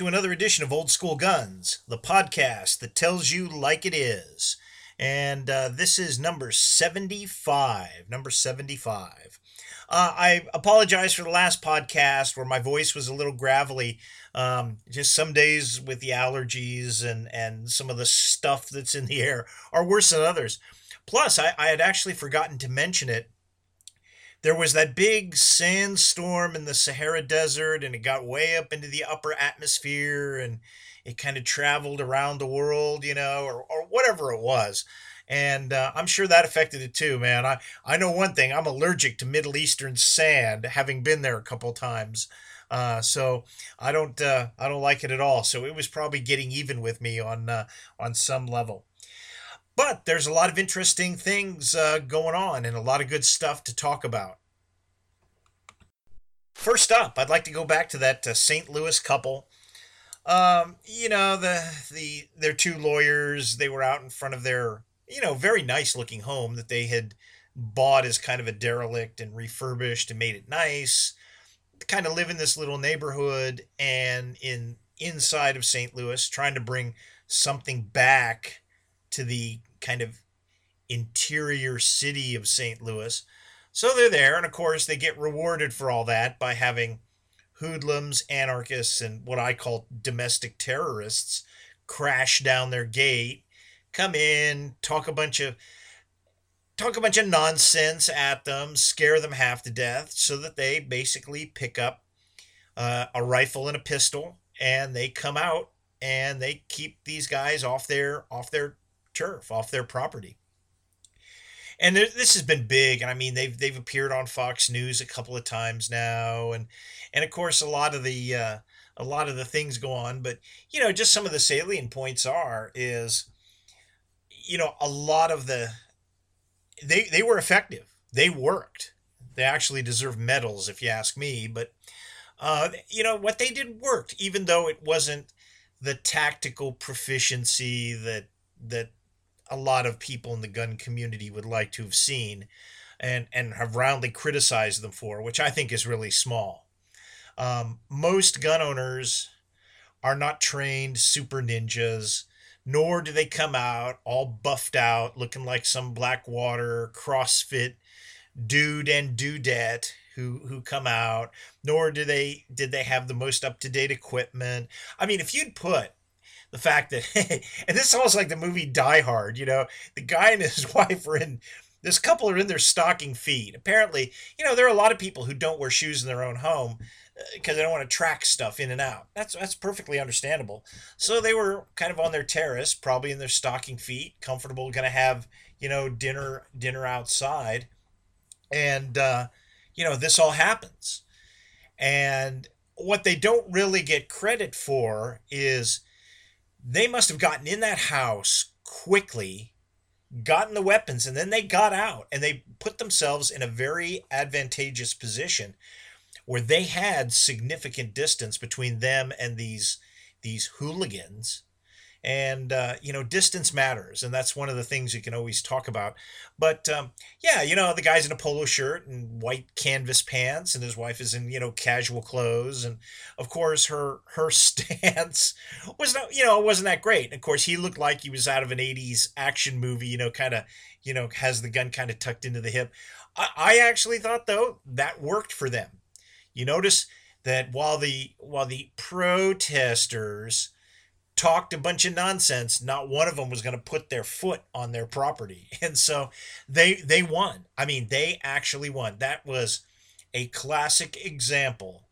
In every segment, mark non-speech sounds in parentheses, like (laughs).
To another edition of Old School Guns, the podcast that tells you like it is. And uh, this is number 75. Number 75. Uh, I apologize for the last podcast where my voice was a little gravelly. Um, just some days with the allergies and, and some of the stuff that's in the air are worse than others. Plus, I, I had actually forgotten to mention it there was that big sandstorm in the Sahara Desert, and it got way up into the upper atmosphere, and it kind of traveled around the world, you know, or, or whatever it was. And uh, I'm sure that affected it too, man. I, I know one thing I'm allergic to Middle Eastern sand, having been there a couple times. Uh, so I don't uh, I don't like it at all. So it was probably getting even with me on uh, on some level. But there's a lot of interesting things uh, going on and a lot of good stuff to talk about. First up, I'd like to go back to that uh, St. Louis couple. Um, you know, the the their two lawyers, they were out in front of their, you know, very nice looking home that they had bought as kind of a derelict and refurbished and made it nice. Kind of live in this little neighborhood and in inside of St. Louis, trying to bring something back to the kind of interior city of St. Louis. So they're there, and of course, they get rewarded for all that by having hoodlums, anarchists, and what I call domestic terrorists crash down their gate, come in, talk a bunch of talk a bunch of nonsense at them, scare them half to death, so that they basically pick up uh, a rifle and a pistol, and they come out and they keep these guys off their off their turf, off their property. And this has been big, and I mean they've they've appeared on Fox News a couple of times now, and and of course a lot of the uh, a lot of the things go on, but you know just some of the salient points are is you know a lot of the they they were effective, they worked, they actually deserve medals if you ask me, but uh, you know what they did worked, even though it wasn't the tactical proficiency that that a lot of people in the gun community would like to have seen and, and have roundly criticized them for, which I think is really small. Um, most gun owners are not trained super ninjas, nor do they come out all buffed out, looking like some Blackwater CrossFit dude and dudette who who come out. Nor do they did they have the most up to date equipment. I mean, if you'd put the fact that, (laughs) and this is almost like the movie Die Hard, you know, the guy and his (laughs) wife are in, this couple are in their stocking feet. Apparently, you know, there are a lot of people who don't wear shoes in their own home because uh, they don't want to track stuff in and out. That's that's perfectly understandable. So they were kind of on their terrace, probably in their stocking feet, comfortable, going to have you know dinner dinner outside, and uh, you know this all happens, and what they don't really get credit for is they must have gotten in that house quickly, gotten the weapons, and then they got out and they put themselves in a very advantageous position where they had significant distance between them and these these hooligans and uh, you know distance matters and that's one of the things you can always talk about. But um, yeah you know the guy's in a polo shirt and white canvas pants and his wife is in you know casual clothes and of course her her (laughs) stance was not you know it wasn't that great. And of course he looked like he was out of an 80s action movie you know kind of you know has the gun kind of tucked into the hip. I, I actually thought though that worked for them. You notice that while the while the protesters talked a bunch of nonsense not one of them was going to put their foot on their property. (laughs) And so they they won. I mean they actually won. That was a classic example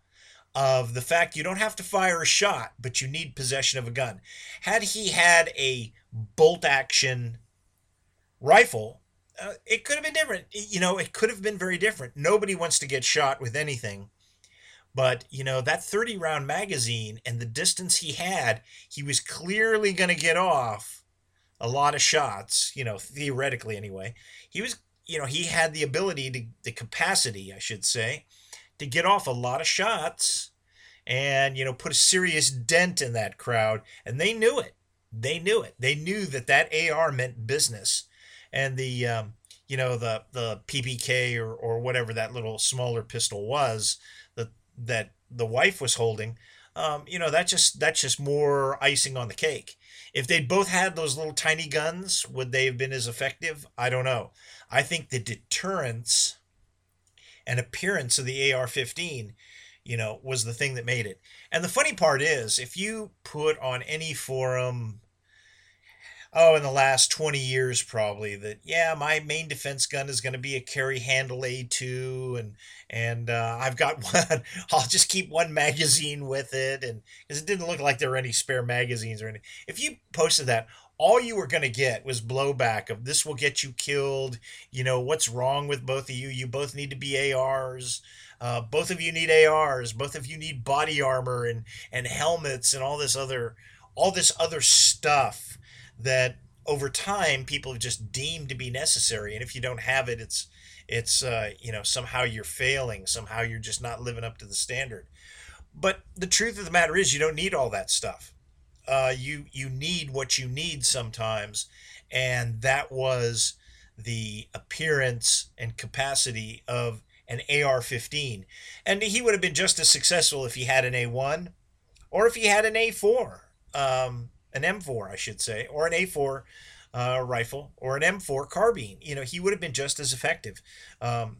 of the fact you don't have to fire a shot but you need possession of a gun. Had he had a bolt action rifle uh, it could have been different. You know it could have been very different. Nobody wants to get shot with anything but, you know, that 30 round magazine and the distance he had, he was clearly going to get off a lot of shots, you know, theoretically anyway. He was, you know, he had the ability to, the capacity, I should say, to get off a lot of shots and, you know, put a serious dent in that crowd. And they knew it. They knew it. They knew that that AR meant business. And the, um, you know, the, the PPK or, or whatever that little smaller pistol was, that the wife was holding, um, you know that's just that's just more icing on the cake. If they'd both had those little tiny guns, would they have been as effective? I don't know. I think the deterrence and appearance of the AR-15, you know, was the thing that made it. And the funny part is, if you put on any forum oh, in the last 20 years, probably that, yeah, my main defense gun is going to be a carry handle A2 and, and uh, I've got (laughs) one, I'll just keep one magazine with it. And because it didn't look like there were any spare magazines or anything. If you posted that, all you were going to get was blowback of this will get you killed. You know, what's wrong with both of you? You both need to be ARs. Uh, both of you need ARs. Both of you need body armor and, and helmets and all this other, all this other stuff that over time people have just deemed to be necessary. And if you don't have it it's it's uh, you know somehow you're failing somehow you're just not living up to the standard. But the truth of the matter is you don't need all that stuff. Uh, you you need what you need sometimes. And that was the appearance and capacity of an AR-15 and he would have been just as successful if he had an A1 or if he had an A4 um, an M4, I should say, or an A4 uh, rifle or an M4 carbine. You know, he would have been just as effective. Um,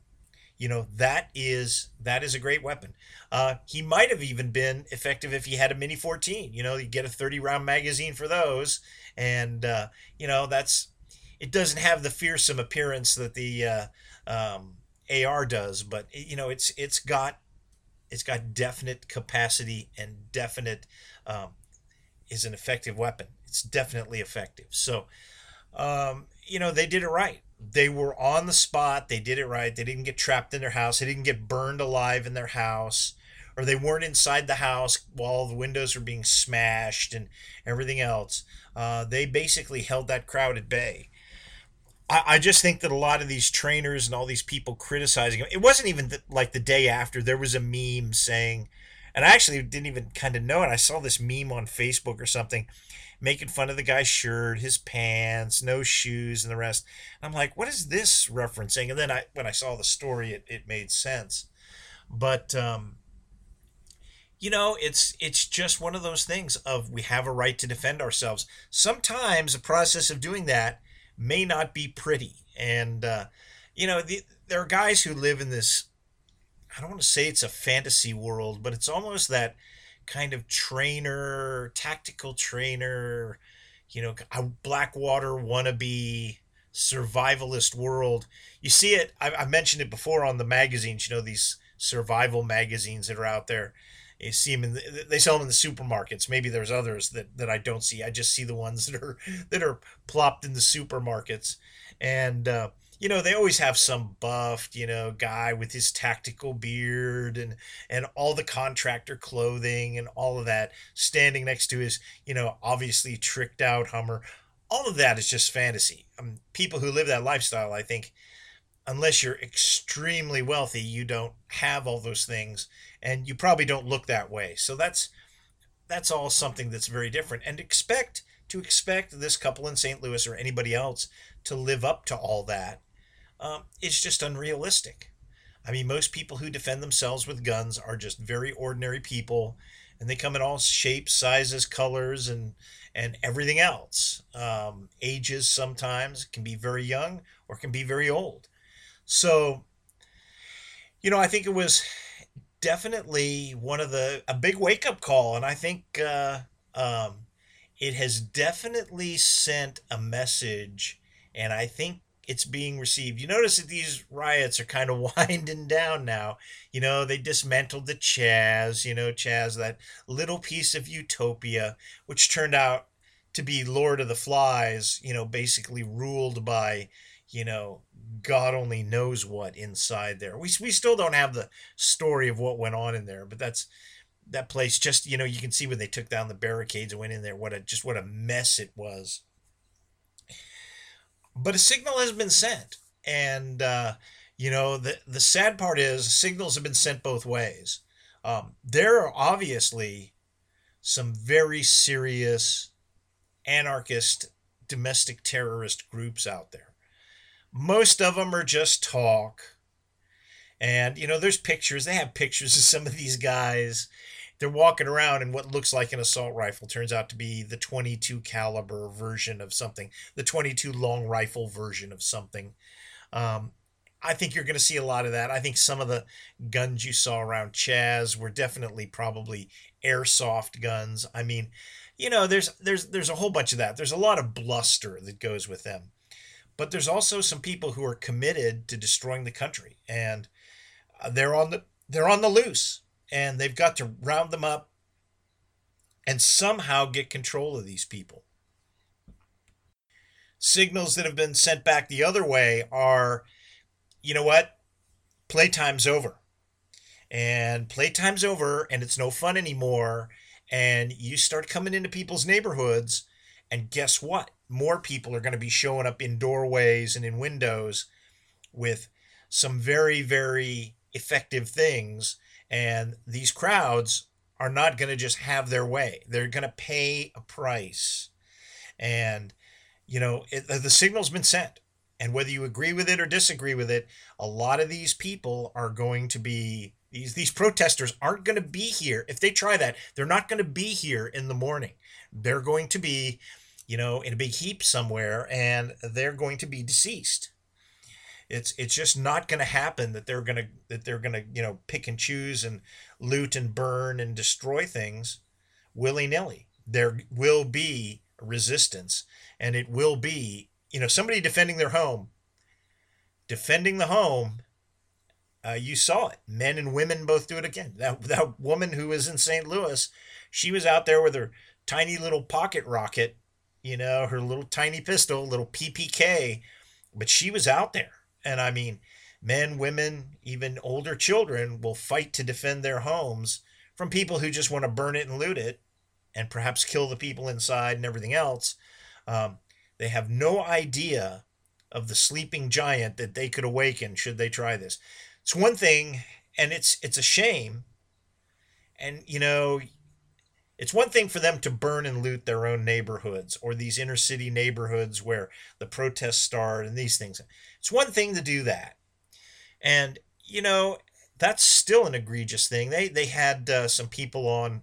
you know that is that is a great weapon. Uh, he might have even been effective if he had a Mini 14. You know, you get a 30 round magazine for those, and uh, you know that's it doesn't have the fearsome appearance that the uh, um, AR does, but you know it's it's got it's got definite capacity and definite um, is an effective weapon. It's definitely effective. So, um, you know, they did it right. They were on the spot. They did it right. They didn't get trapped in their house. They didn't get burned alive in their house, or they weren't inside the house while the windows were being smashed and everything else. Uh, they basically held that crowd at bay. I, just think that a lot of these trainers and all these people criticizing him, it wasn't even the, like the day after, there was a meme saying, and I actually didn't even kind of know it. I saw this meme on Facebook or something making fun of the guy's shirt, his pants, no shoes, and the rest. And I'm like, what is this referencing? And then I, when I saw the story, it, it made sense. But um, you know, it's it's just one of those things of we have a right to defend ourselves. Sometimes the process of doing that may not be pretty, and uh, you know, the, there are guys who live in this I don't want to say it's a fantasy world, but it's almost that kind of trainer, tactical trainer, you know, a Blackwater wannabe survivalist world. You see it, I, I mentioned it before on the magazines, you know, these survival magazines that are out there. You see them in the, they sell them in the supermarkets. Maybe there's others that, that I don't see. I just see the ones (laughs) that are that are plopped in the supermarkets. And uh, you know they always have some buffed you know guy with his tactical beard and and all the contractor clothing and all of that standing next to his you know obviously tricked out hummer. All of that is just fantasy. Um, people who live that lifestyle i think unless you're extremely wealthy you don't have all those things and you probably don't look that way. So that's that's all something that's very different. And expect to expect this couple in St. Louis or anybody else to live up to all that um, it's just unrealistic. I mean, most people who defend themselves with guns are just very ordinary people, and they come in all shapes, sizes, colors, and and everything else. Um, ages sometimes can be very young or can be very old. So, you know, I think it was definitely one of the a big wake up call, and I think uh, um, it has definitely sent a message, and I think it's being received. You notice that these riots are kind of (laughs) winding down now. You know, they dismantled the Chaz, you know, Chaz, that little piece of utopia, which turned out to be Lord of the Flies, you know, basically ruled by, you know, God only knows what inside there. We, we still don't have the story of what went on in there, but that's that place just, you know, you can see when they took down the barricades and went in there, what a just what a mess it was. But a signal has been sent. And, uh, you know, the, the sad part is signals have been sent both ways. Um, there are obviously some very serious anarchist domestic terrorist groups out there. Most of them are just talk. And, you know, there's pictures. They have pictures of some of these guys. They're walking around and what looks like an assault rifle turns out to be the 22 caliber version of something, the 22 long rifle version of something. Um, I think you're going to see a lot of that. I think some of the guns you saw around Chaz were definitely probably airsoft guns. I mean, you know, there's there's there's a whole bunch of that. There's a lot of bluster that goes with them. But there's also some people who are committed to destroying the country and uh, they're on the they're on the loose and they've got to round them up and somehow get control of these people. Signals that have been sent back the other way are you know what? Playtime's over. And playtime's over, and it's no fun anymore. And you start coming into people's neighborhoods, and guess what? More people are going to be showing up in doorways and in windows with some very, very effective things. And these crowds are not going to just have their way, they're going to pay a price. And, you know, it, the signal's been sent. And whether you agree with it or disagree with it, a lot of these people are going to be these these protesters aren't going to be here. If they try that, they're not going to be here in the morning. They're going to be, you know, in a big heap somewhere and they're going to be deceased. It's it's just not going to happen that they're going to that they're going to, you know, pick and choose and loot and burn and destroy things willy-nilly. There will be resistance and it will be you know, somebody defending their home, defending the home. Uh, you saw it. Men and women both do it again. That that woman who was in St. Louis, she was out there with her tiny little pocket rocket, you know, her little tiny pistol, little PPK, but she was out there. And I mean, men, women, even older children will fight to defend their homes from people who just want to burn it and loot it and perhaps kill the people inside and everything else. Um, they have no idea of the sleeping giant that they could awaken should they try this. It's one thing, and it's it's a shame. And you know, it's one thing for them to burn and loot their own neighborhoods or these inner city neighborhoods where the protests start and these things. It's one thing to do that. And you know, that's still an egregious thing. They they had uh, some people on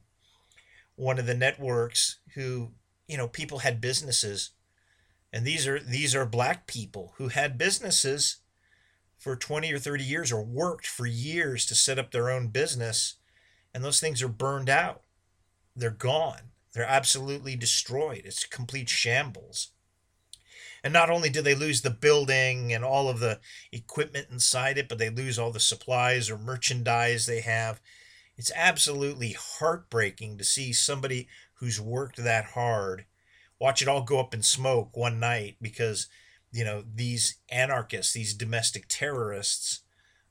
one of the networks who, you know, people had businesses. And these are these are black people who had businesses for 20 or 30 years or worked for years to set up their own business. And those things are burned out. They're gone. They're absolutely destroyed. It's complete shambles and not only do they lose the building and all of the equipment inside it but they lose all the supplies or merchandise they have it's absolutely heartbreaking to see somebody who's worked that hard watch it all go up in smoke one night because you know these anarchists, these domestic terrorists,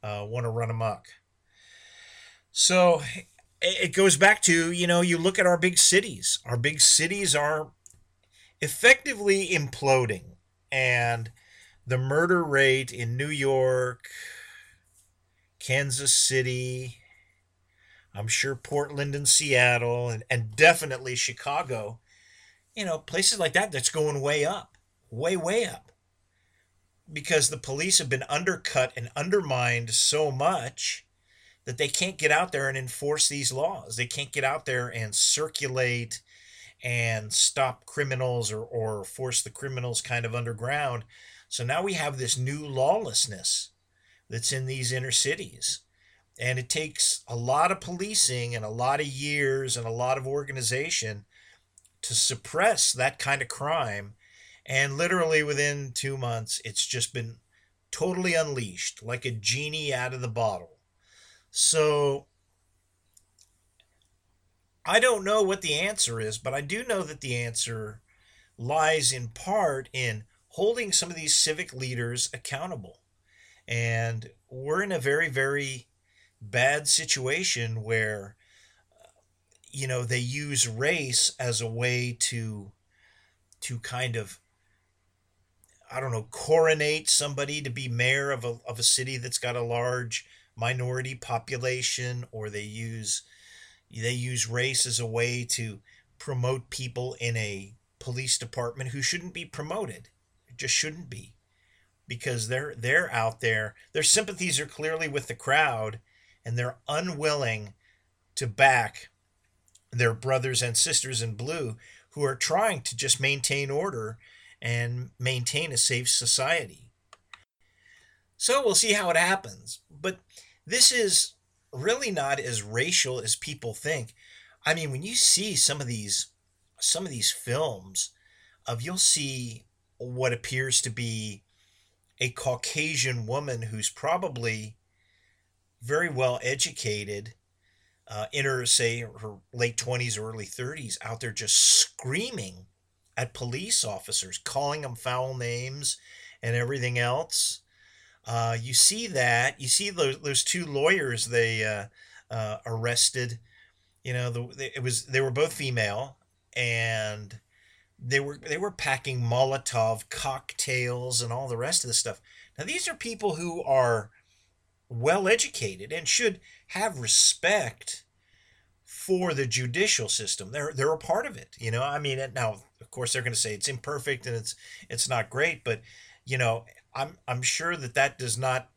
uh, want to run amok. So it goes back to you know you look at our big cities. Our big cities are effectively imploding, and the murder rate in New York, Kansas City, I'm sure Portland and Seattle, and, and definitely Chicago you know, places like that that's going way up, way, way up. Because the police have been undercut and undermined so much that they can't get out there and enforce these laws. They can't get out there and circulate and stop criminals or, or force the criminals kind of underground. So now we have this new lawlessness that's in these inner cities. And it takes a lot of policing and a lot of years and a lot of organization to suppress that kind of crime. And literally within two months, it's just been totally unleashed like a genie out of the bottle. So I don't know what the answer is, but I do know that the answer lies in part in holding some of these civic leaders accountable. And we're in a very, very bad situation where uh, you know they use race as a way to to kind of I don't know coronate somebody to be mayor of a of a city that's got a large minority population or they use they use race as a way to promote people in a police department who shouldn't be promoted it just shouldn't be because they're they're out there their sympathies are clearly with the crowd and they're unwilling to back their brothers and sisters in blue who are trying to just maintain order and maintain a safe society. So we'll see how it happens. But this is really not as racial as people think. I mean, when you see some of these some of these films of you'll see what appears to be a Caucasian woman who's probably very well educated uh, in her say her late 20s or early 30s out there just screaming at police officers calling them foul names and everything else uh, you see that you see those, those two lawyers they uh, uh arrested you know the, it was they were both female and they were they were packing molotov cocktails and all the rest of the stuff now these are people who are well educated and should have respect for the judicial system. They're they're a part of it. You know, I mean, now of course they're going to say it's imperfect and it's it's not great, but you know, I'm I'm sure that that does not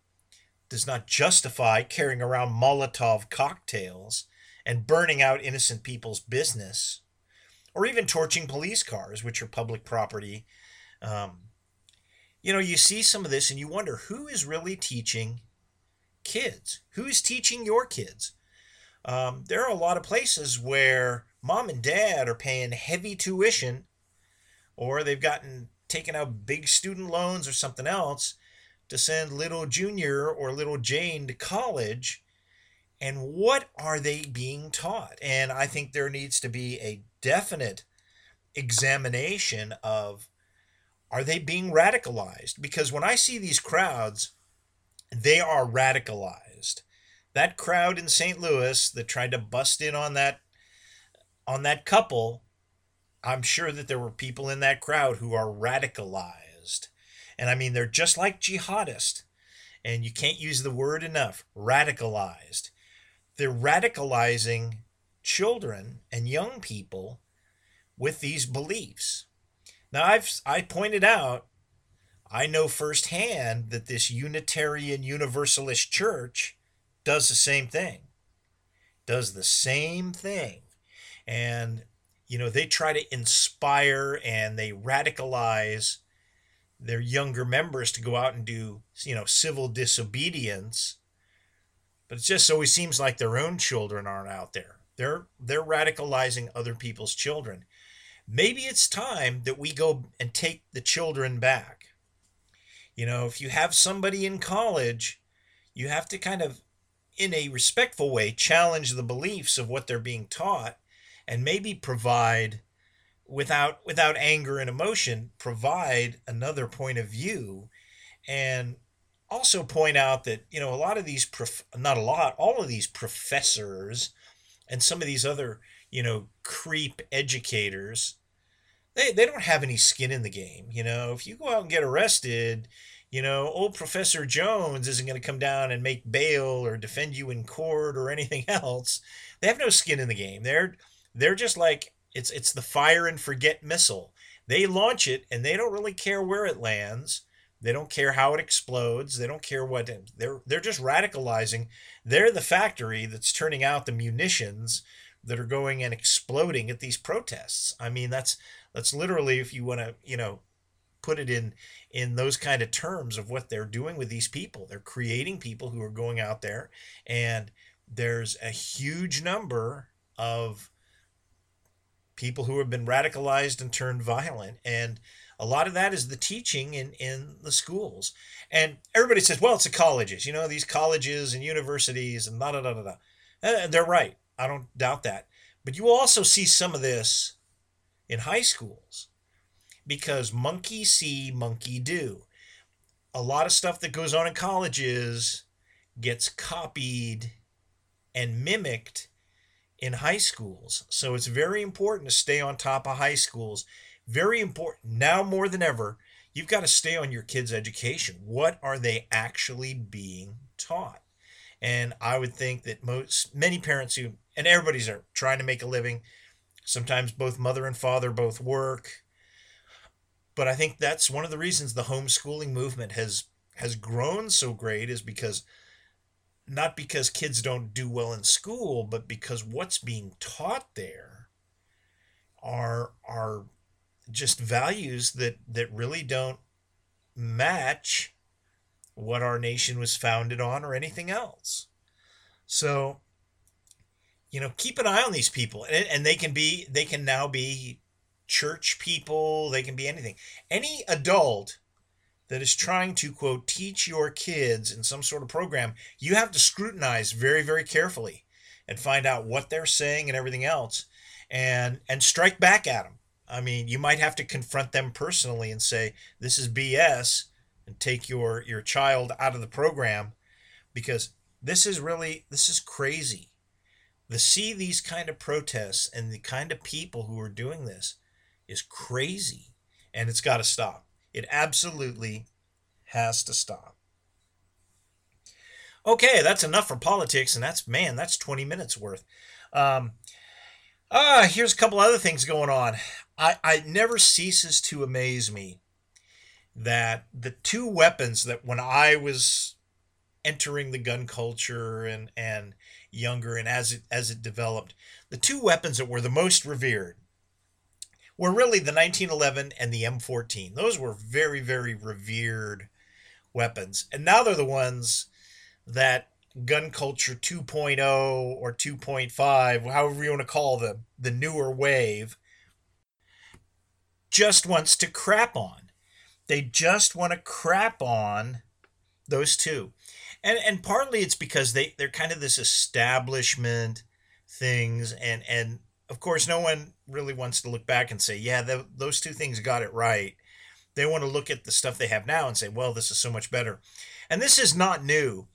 does not justify carrying around Molotov cocktails and burning out innocent people's business, or even torching police cars, which are public property. Um, you know, you see some of this and you wonder who is really teaching kids? Who's teaching your kids? Um, there are a lot of places where mom and dad are paying heavy tuition or they've gotten taken out big student loans or something else to send little Junior or little Jane to college. And what are they being taught? And I think there needs to be a definite examination of are they being radicalized? Because when I see these crowds, they are radicalized. That crowd in St. Louis that tried to bust in on that on that couple, I'm sure that there were people in that crowd who are radicalized. And I mean they're just like jihadist. And you can't use the word enough, radicalized. They're radicalizing children and young people with these beliefs. Now I've I pointed out I know firsthand that this Unitarian Universalist church does the same thing. Does the same thing. And, you know, they try to inspire and they radicalize their younger members to go out and do, you know, civil disobedience. But it just always seems like their own children aren't out there. They're they're radicalizing other people's children. Maybe it's time that we go and take the children back you know, if you have somebody in college, you have to kind of, in a respectful way, challenge the beliefs of what they're being taught and maybe provide without without anger and emotion provide another point of view and also point out that you know a lot of these prof- not a lot all of these professors and some of these other you know creep educators they, they don't have any skin in the game. You know, if you go out and get arrested, you know, old Professor Jones isn't going to come down and make bail or defend you in court or anything (laughs) else. They have no skin in the game. They're they're just like it's it's the fire and forget missile. They launch it and they don't really care where it lands. They don't care how it explodes. They don't care what they're they're just radicalizing. They're the factory that's turning out the munitions that are going and exploding at these protests. I mean, that's that's literally if you want to, you know, put it in in those kind of terms of what they're doing with these people. They're creating people who are going out there and there's a huge number of people who have been radicalized and turned violent and a lot of that is the teaching in, in the schools. And everybody says, well, it's the colleges, you know, these colleges and universities and da da da da da. Uh, they're right. I don't doubt that. But you will also see some of this in high schools because monkey see, monkey do. A lot of stuff that goes on in colleges gets copied and mimicked in high schools. So it's very important to stay on top of high schools. Very important now more than ever. You've got to stay on your kids' education. What are they actually being taught? And I would think that most many parents who and everybody's are trying to make a living. Sometimes both mother and father both work. But I think that's one of the reasons the homeschooling movement has has grown so great is because not because kids don't do well in school, but because what's being taught there are are just values that that really don't match what our nation was founded on or anything else. So, you know, keep an eye on these people, and, and they can be they can now be church people, they can be anything. Any adult that is trying to quote teach your kids in some sort of program, you have to scrutinize very very carefully and find out what they're saying and everything else and and strike back at them. I mean, you might have to confront them personally and say this is BS and take your your child out of the program because this is really this is crazy. To see these kind of protests and the kind of people who are doing this is crazy and it's got to stop. It absolutely has to stop. Okay, that's enough for politics, and that's man, that's 20 minutes worth. Um, ah, here's a couple other things going on. I, I never ceases to amaze me that the two weapons that when I was entering the gun culture and and younger and as it as it developed, the two weapons that were the most revered were really the 1911 and the M14. Those were very very revered weapons, and now they're the ones that gun culture 2.0 or 2.5, however you want to call them, the newer wave, just wants to crap on. They just want to crap on those two. And and partly it's because they, they're kind of this establishment things and and of course no one really wants to look back and say, yeah, those two things got it right. They want to look at the stuff they have now and say, well, this is so much better. And this is not new.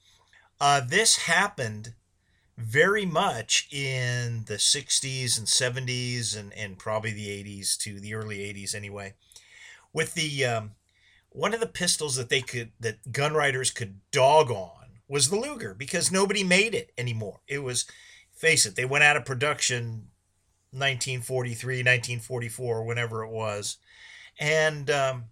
Uh, this happened very much in the 60s and 70s and, and probably the 80s to the early 80s anyway with the um, one of the pistols that they could that gun writers could dog on was the luger because nobody made it anymore it was face it they went out of production 1943 1944 whenever it was and um,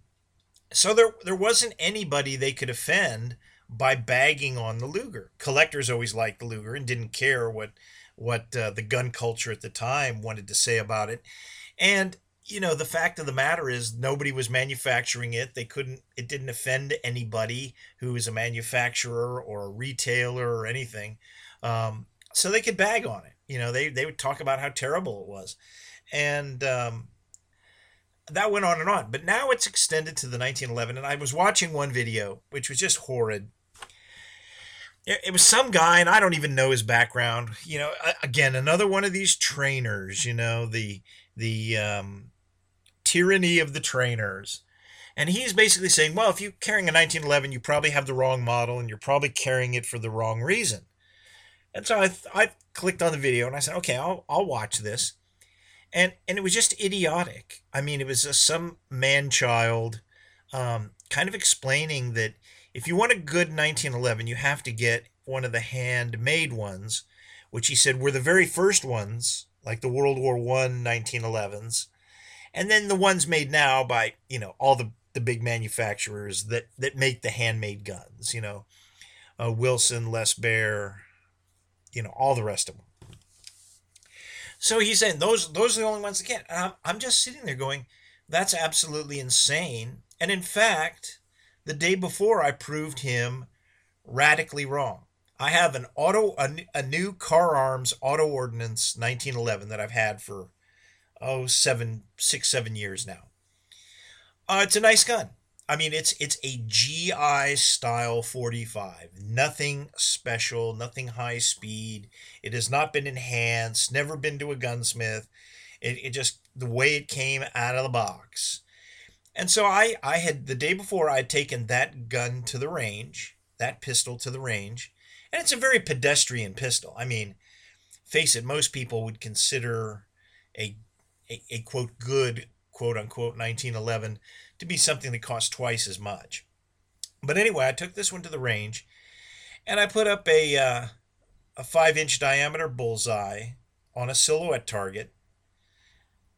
so there there wasn't anybody they could offend by bagging on the Luger. Collectors always liked the Luger and didn't care what what uh, the gun culture at the time wanted to say about it. And you know, the fact of the matter is nobody was manufacturing it. They couldn't it didn't offend anybody who was a manufacturer or a retailer or anything. Um, so they could bag on it. You know, they they would talk about how terrible it was. And um, that went on and on. But now it's extended to the 1911 and I was watching one video which was just horrid it was some guy and i don't even know his background you know again another one of these trainers you know the the um, tyranny of the trainers and he's basically saying well if you're carrying a 1911 you probably have the wrong model and you're probably carrying it for the wrong reason and so i, I clicked on the video and i said okay i'll, I'll watch this. And and it was just idiotic. I mean it was just some man child um, kind of explaining that if you want a good 1911, you have to get one of the handmade ones, which he said were the very first ones, like the World War One 1911s, and then the ones made now by you know all the the big manufacturers that that make the handmade guns. You know, uh, Wilson, Les Baer, you know, all the rest of them. So he's saying those those are the only ones that can. I'm, I'm just sitting there going, that's absolutely insane. And in fact, the day before, I proved him radically wrong. I have an auto a, a new Kahr Arms auto ordnance 1911 that I've had for oh seven six seven years now. Uh, it's a nice gun. I mean, it's it's a GI style 45. Nothing special, nothing high speed. It has not been enhanced. Never been to a gunsmith. It, it just the way it came out of the box and so I, I had the day before I'd taken that gun to the range, that pistol to the range, and it's a very pedestrian pistol. I mean, face it, most people would consider a a, a quote good quote unquote 1911 to be something that costs twice as much. But anyway, I took this one to the range, and I put up a uh, a five inch diameter bullseye on a silhouette target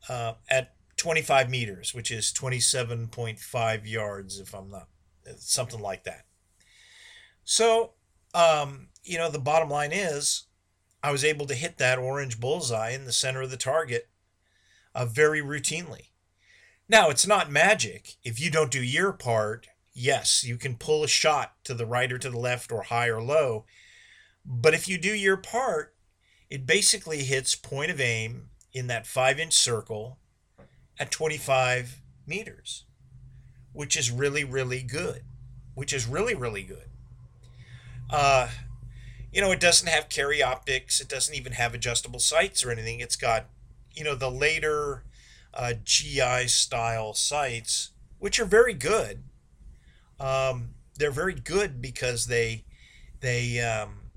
uh, at 25 meters, which is 27.5 yards, if I'm not something like that. So um, you know, the bottom line is I was able to hit that orange bullseye in the center of the target uh, very routinely. Now, it's not magic. If you don't do your part, yes, you can pull a shot to the right or to the left or high or low. But if you do your part, it basically hits point of aim in that five inch circle at 25 meters, which is really, really good. Which is really, really good. Uh, you know, it doesn't have carry optics. It doesn't even have adjustable sights or anything. It's got, you know, the later uh, GI style sights, which are very good. Um, they're very good because they, they, um,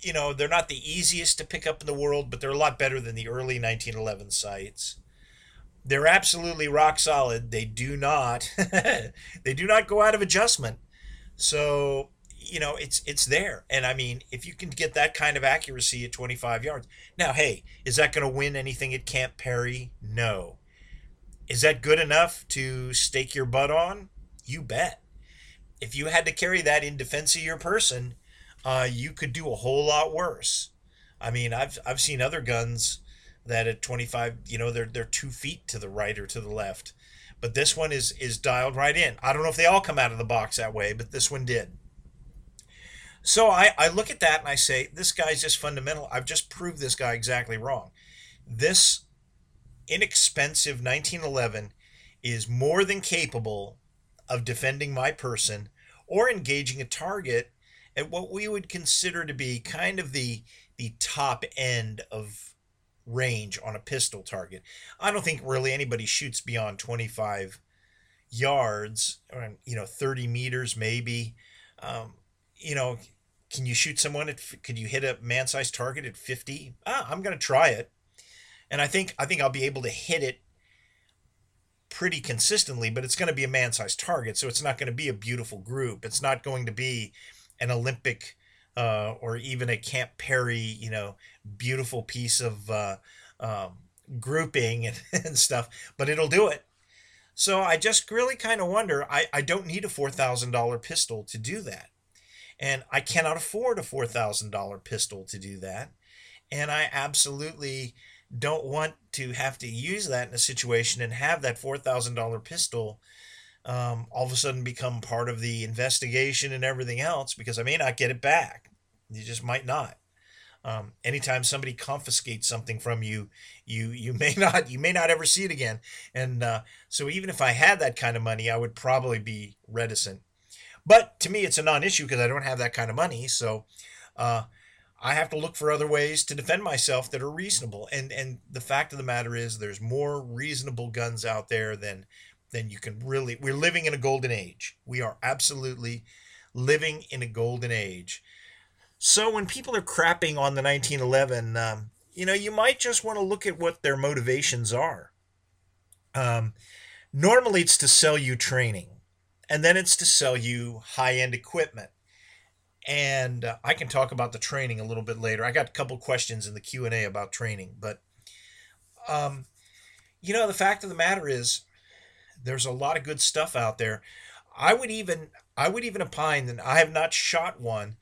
you know, they're not the easiest to pick up in the world, but they're a lot better than the early 1911 sights. They're absolutely rock solid. They do not, (laughs) they do not go out of adjustment. So you know it's it's there. And i mean if you can get that kind of accuracy at 25 yards. Now hey is that going to win anything at camp perry? No. Is that good enough to stake your butt on? You bet. If you had to carry that in defense of your person uh, you could do a whole lot worse. I mean i've i've seen other guns that at 25 you know they're they're two feet to the right or to the left. But this one is is dialed right in. I don't know if they all come out of the box that way but this one did so I, I look at that and I say, this guy's just fundamental. I've just proved this guy exactly wrong. This inexpensive 1911 is more than capable of defending my person or engaging a target at what we would consider to be kind of the the top end of range on a pistol target. I don't think really anybody shoots beyond 25 yards or you know 30 meters maybe. Um, you know, can you shoot someone at? Could you hit a man-sized target at 50? Ah, I'm going to try it, and I think I think I'll be able to hit it pretty consistently. But it's going to be a man-sized target, so it's not going to be a beautiful group. It's not going to be an Olympic uh, or even a Camp Perry, you know, beautiful piece of uh, um, grouping (laughs) and, and stuff. But it'll do it. So I just really kind of wonder. I, I don't need a four thousand dollar pistol to do that. And I cannot afford a $4,000 pistol to do that. And I absolutely don't want to have to use that in a situation and have that $4,000 pistol um, all of a sudden become part of the investigation and everything else because I may not get it back. You just might not. Um, anytime somebody confiscates something from you, you you (laughs) may not you may not ever see it again. And uh, so even if I had that kind of money, I would probably be reticent but to me, it's a non-issue because I don't have that kind of money. So uh, I have to look for other ways to defend myself that are reasonable. And and the fact of the matter is, there's more reasonable guns out there than than you can really. We're living in a golden age. We are absolutely living in a golden age. So when people are crapping on the 1911, um, you know, you might just want to look at what their motivations are. Um, normally, it's to sell you training and then it's to sell you high end equipment. And uh, I can talk about the training a little bit later. I got a couple questions in the Q and A about training, but um, you know, the fact of the matter is, there's a lot of good stuff out there. I would even I would even opine that I have not shot one,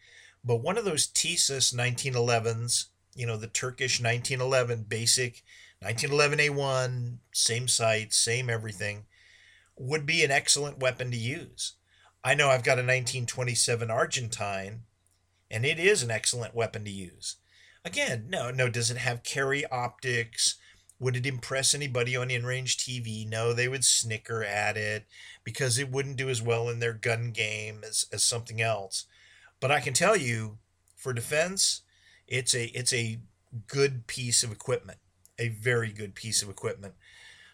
but one of those Tisas 1911s, you know, the Turkish 1911 basic 1911A1, same sight, same everything would be an excellent weapon to use. I know I've got a 1927 Argentine, and it is an excellent weapon to use. Again, no, no, does it have carry optics? Would it impress anybody on InRange TV? No, they would snicker at it because it wouldn't do as well in their gun game as, as something else. But I can tell you, for defense, it's a it's a good piece of equipment, a very good piece of equipment.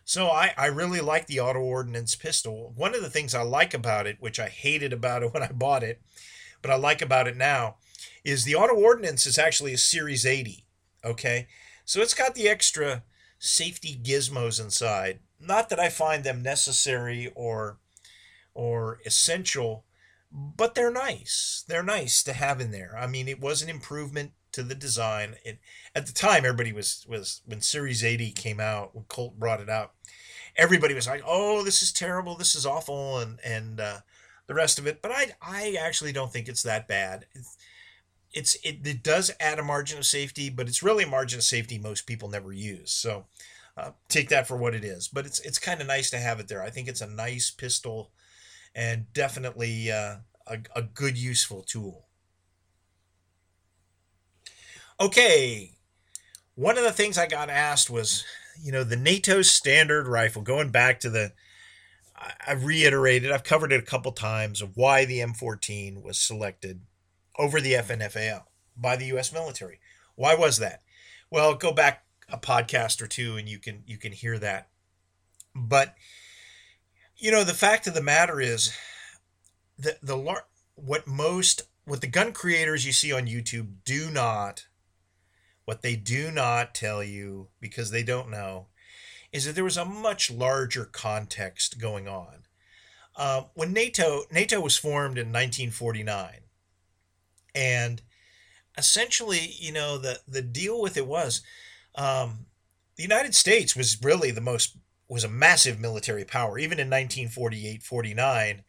So I, I really like the auto ordnance pistol. One of the things I like about it, which I hated about it (laughs) when I bought it, but I like about it now, is the auto ordnance is actually a Series 80. Okay, so it's got the extra safety gizmos inside. Not that I find them necessary or or essential, but they're nice. They're nice to have in there. I mean, it was an improvement to the design. It at the time everybody was was when Series 80 came out, when Colt brought it out, everybody was like, "Oh, this is terrible. This is awful," and and uh, the rest of it. But I I actually don't think it's that bad. it's it, it does add a margin of safety, but it's really a margin of safety most people never use. So uh, take that for what it is. But it's it's kind of nice to have it there. I think it's a nice pistol, and definitely uh, a, a good useful tool. Okay, one of the things I got asked was, you know, the NATO standard rifle. Going back to the, I've reiterated, I've covered it a couple times of why the M14 was selected over the FNFAL by the U.S. military. Why was that? Well, go back a podcast or two, and you can you can hear that. But you know, the fact of the matter is that the what most what the gun creators you see on YouTube do not what they do not tell you because they don't know is that there was a much larger context going on. Uh, when NATO NATO was formed in 1949, and essentially, you know, the the deal with it was um, the United States was really the most was a massive military power, even in 1948 49.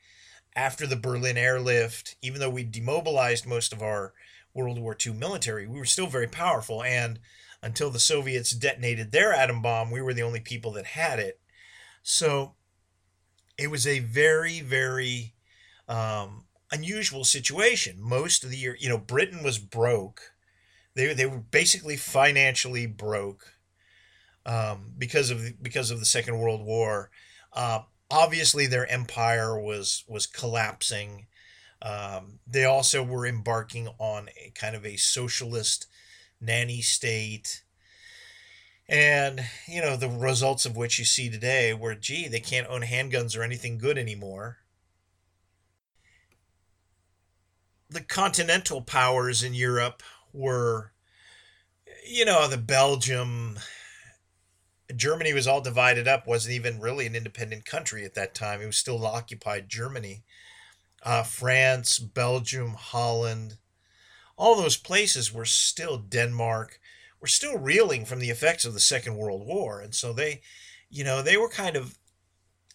After the Berlin airlift, even though we demobilized most of our World War II military, we were still very powerful. And until the Soviets detonated their atom bomb, we were the only people that had it. So it was a very, very um, unusual situation. Most of the year, you know, Britain was broke they they were basically financially broke um, because of because of the Second World War. Uh, obviously, their empire was was collapsing. Um, they also were embarking on a kind of a socialist nanny state. And, you know, the results of which you see today, where, gee, they can't own handguns or anything good anymore. The continental powers in Europe were, you know, the Belgium, Germany was all divided up, wasn't even really an independent country at that time. It was still occupied Germany. Uh, France, Belgium, Holland, all those places were still Denmark, were still reeling from the effects of the Second World War. And so they, you know, they were kind of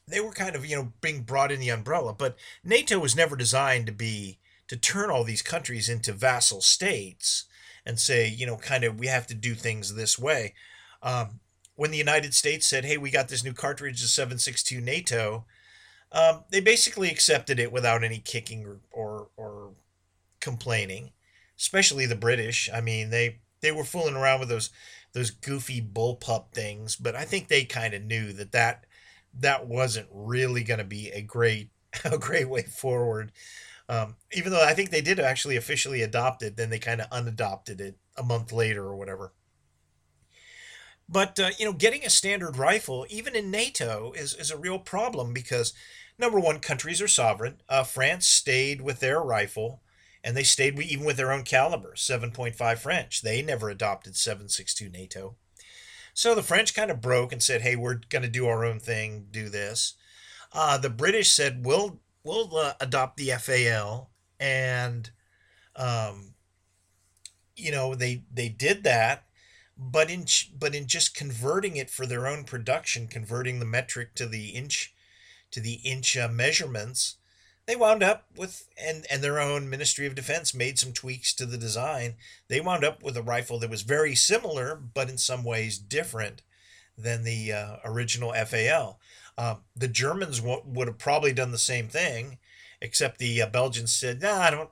they were kind of, you know, being brought in the umbrella. But NATO was never designed to be to turn all these countries into vassal states and say, you know, kind of, we have to do things this way. Um, when the United States said, hey, we got this new cartridge, the 762 NATO, um, they basically accepted it without any kicking or, or, or complaining, especially the British. I mean, they, they were fooling around with those those goofy bullpup things, but I think they kind of knew that that that wasn't really going to be a great (laughs) a great way forward. Um, even though I think they did actually officially adopt it, then they kind of unadopted it a month later or whatever. But uh, you know, getting a standard rifle, even in NATO, is is a real problem because number one, countries are sovereign. Uh, France stayed with their rifle, and they stayed even with their own caliber, 7.5 French. They never adopted 7.62 NATO. So the French kind of broke and said, "Hey, we're going to do our own thing, do this." Uh, the British said, "We'll we'll uh, adopt the FAL and um, you know they they did that but in but in just converting it for their own production converting the metric to the inch to the inch measurements they wound up with and and their own ministry of defense made some tweaks to the design they wound up with a rifle that was very similar but in some ways different than the uh, original FAL uh, the Germans w- would have probably done the same thing, except the uh, Belgians said, "No, nah, I don't.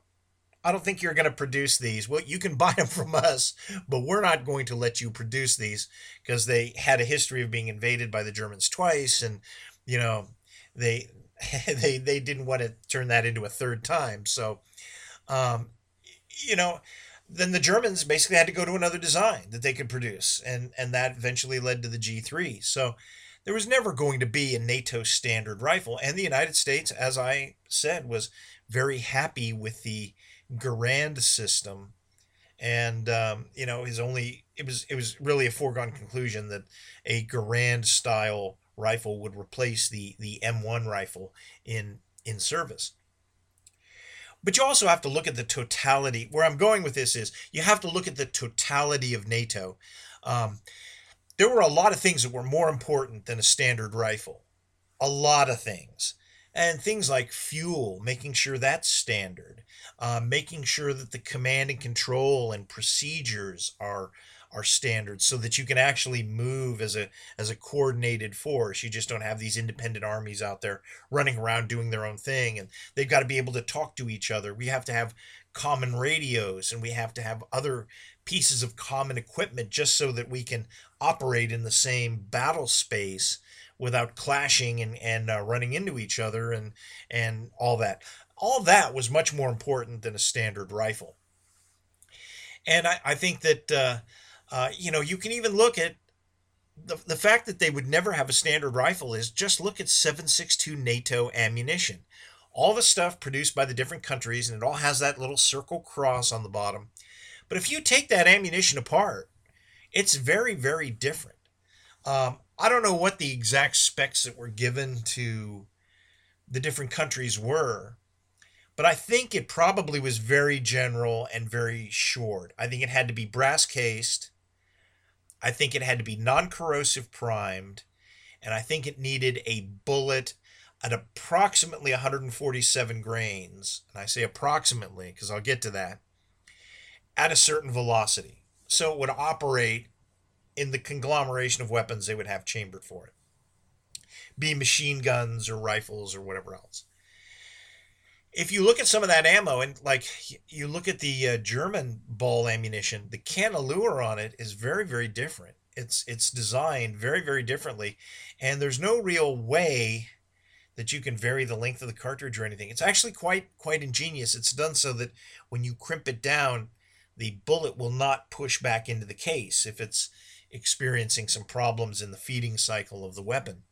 I don't think you're going to produce these. Well, you can (laughs) buy them from us, but we're not going to let you produce these because they had a history of being invaded by the Germans twice, and you know they (laughs) they they didn't want to turn that into a third time. So, um, you know." then the Germans basically had to go to another design that they could produce, and and that eventually led to the G3. So there was never going to be a NATO standard rifle. And the United States, as I said, was very happy with the Garand system. And um, you know, is only it was it was really a foregone conclusion that a Garand style rifle would replace the the M1 rifle in in service. But you also have to look at the totality. Where I'm going with this is you have to look at the totality of NATO. Um, there were a lot of things that were more important than a standard rifle. A lot of things. and things like fuel, making sure that's standard, uh, making sure that the command and control and procedures are are standards so that you can actually move as a as a coordinated force. You just don't have these independent armies out there running around doing their own thing and they've got to be able to talk to each other. We have to have common radios and we have to have other pieces of common equipment just so that we can operate in the same battle space without clashing and, and uh, running into each other and and all that. All that was much more important than a standard rifle. And I, I think that uh, uh, you know, you can even look at the, the fact that they would never have a standard rifle is just look at 762 NATO ammunition. All the stuff produced by the different countries, and it all has that little circle cross on the bottom. But if you take that ammunition apart, it's very, very different. Um, I don't know what the exact specs that were given to the different countries were, but I think it probably was very general and very short. I think it had to be brass cased I think it had to be non corrosive primed, and I think it needed a bullet at approximately 147 grains. And I say approximately because I'll get to that at a certain velocity. So it would operate in the conglomeration of weapons they would have chambered for it, be machine guns or rifles or whatever else if you look at some of that ammo and like you look at the uh, German ball ammunition, the cannelure on it is very very different. It's it's designed very very differently, and there's no real way that you can vary the length of the cartridge or anything. It's actually quite quite ingenious. It's done so that when you crimp it down, the bullet will not push back into the case if it's experiencing some problems in the feeding cycle of the weapon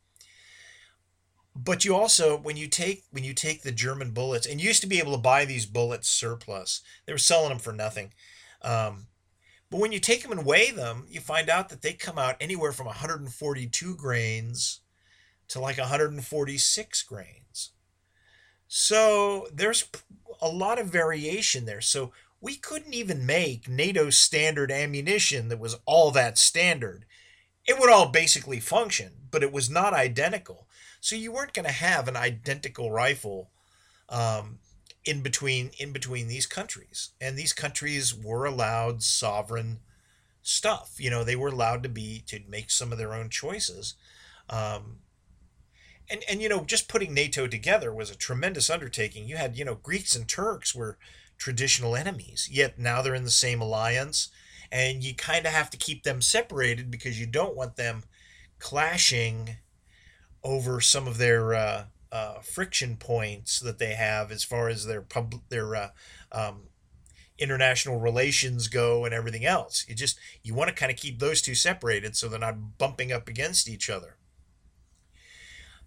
but you also when you take when you take the German bullets and you used to be able to buy these bullets surplus. They were selling them for nothing. Um, but when you take them and weigh them you find out that they come out anywhere from 142 grains to like 146 grains. So there's a lot of variation there. So we couldn't even make NATO standard ammunition that was all that standard. It would all basically function but it was not identical so you weren't going to have an identical rifle um, in between in between these countries, and these countries were allowed sovereign stuff. You know, they were allowed to be to make some of their own choices. Um, and and you know, just putting NATO together was a tremendous undertaking. You had you know Greeks and Turks were traditional enemies, yet now they're in the same alliance, and you kind of have to keep them separated because you don't want them clashing over some of their uh, uh, friction points that they have as far as their pub their uh, um, international relations go and everything else. You just you want to kind of keep those two separated so they're not bumping up against each other.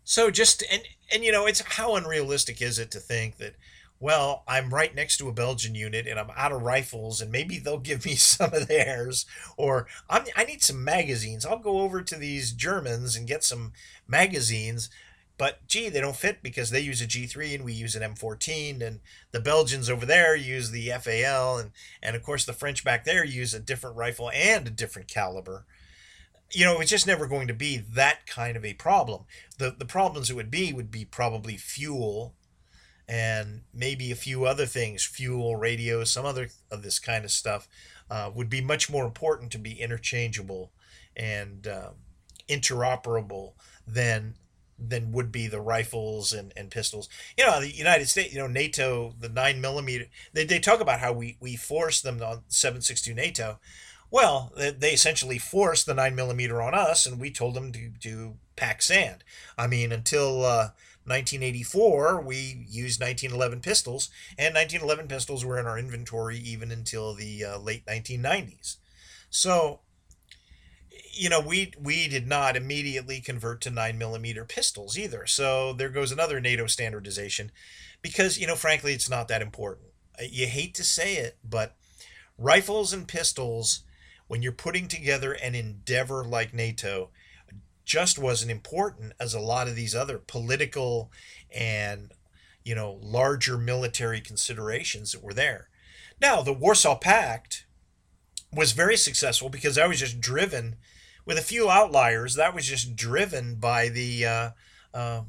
So just and and you know it's how unrealistic is it to think that well, I'm right next to a Belgian unit and I'm out of rifles and maybe they'll give me (laughs) some of theirs or I'm, I need some magazines. I'll go over to these Germans and get some magazines. But gee, they don't fit because they use a G3 and we use an M14 and the Belgians over there use the FAL and and of course the French back there use a different rifle and a different caliber you know, it's just never going to be that kind of a problem. The the problems it would be would be probably fuel and maybe a few other things, fuel, radio, some other of this kind of stuff, uh, would be much more important to be interchangeable and uh, interoperable than than would be the rifles and, and pistols. You know, the United States, you know, NATO, the nine millimeter, they, they talk about how we, we force them on 762 NATO. Well, they, they essentially forced the nine millimeter on us, and we told them to, to pack sand. I mean, until uh, 1984, we used 1911 pistols, and 1911 pistols were in our inventory even until the uh, late 1990s. So, you know, we we did not immediately convert to nine millimeter pistols either. So there goes another NATO standardization, because you know, frankly, it's not that important. Uh, you hate to say it, but rifles and pistols, when you're putting together an endeavor like NATO, just wasn't important as a lot of these other political and you know larger military considerations that were there. Now the Warsaw Pact was very successful because I was just driven with a few outliers. That was just driven by the uh, uh,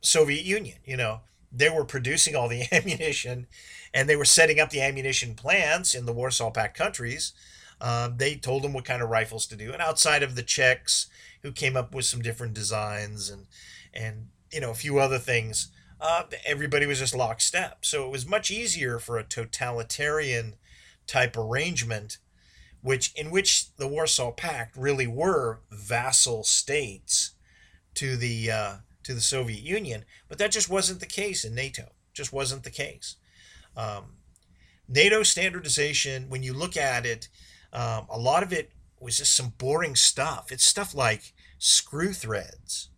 Soviet Union. You know, they were producing all the (laughs) ammunition and they were setting up the ammunition plants in the Warsaw Pact countries. Uh, they told them what kind of rifles to do. And outside of the Czechs, who came up with some different designs and, and you know, a few other things, uh, everybody was just lockstep. So it was much easier for a totalitarian type arrangement, which in which the Warsaw Pact really were vassal states to the uh, to the Soviet Union, but that just wasn't the case in NATO. Just wasn't the case. Um, NATO standardization, when you look at it, um, a lot of it was just some boring stuff. It's stuff like screw threads,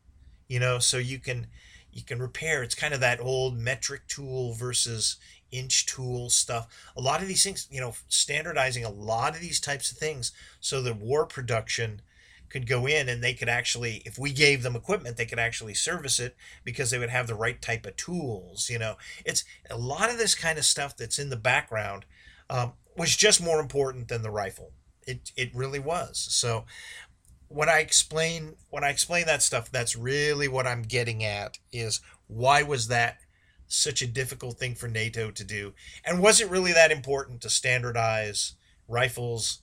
you know, so you can you can repair. It's kind of that old metric tool versus inch tool stuff. A lot of these things, you know, standardizing a lot of these types of things so that war production could go in and they could actually if we gave them equipment they could actually service it because they would have the right type of tools you know it's a lot of this kind of stuff that's in the background um, was just more important than the rifle it it really was so when I explain when I explain that stuff, that's really what I'm getting at is why was that such a difficult thing for NATO to do? And was it really that important to standardize rifles,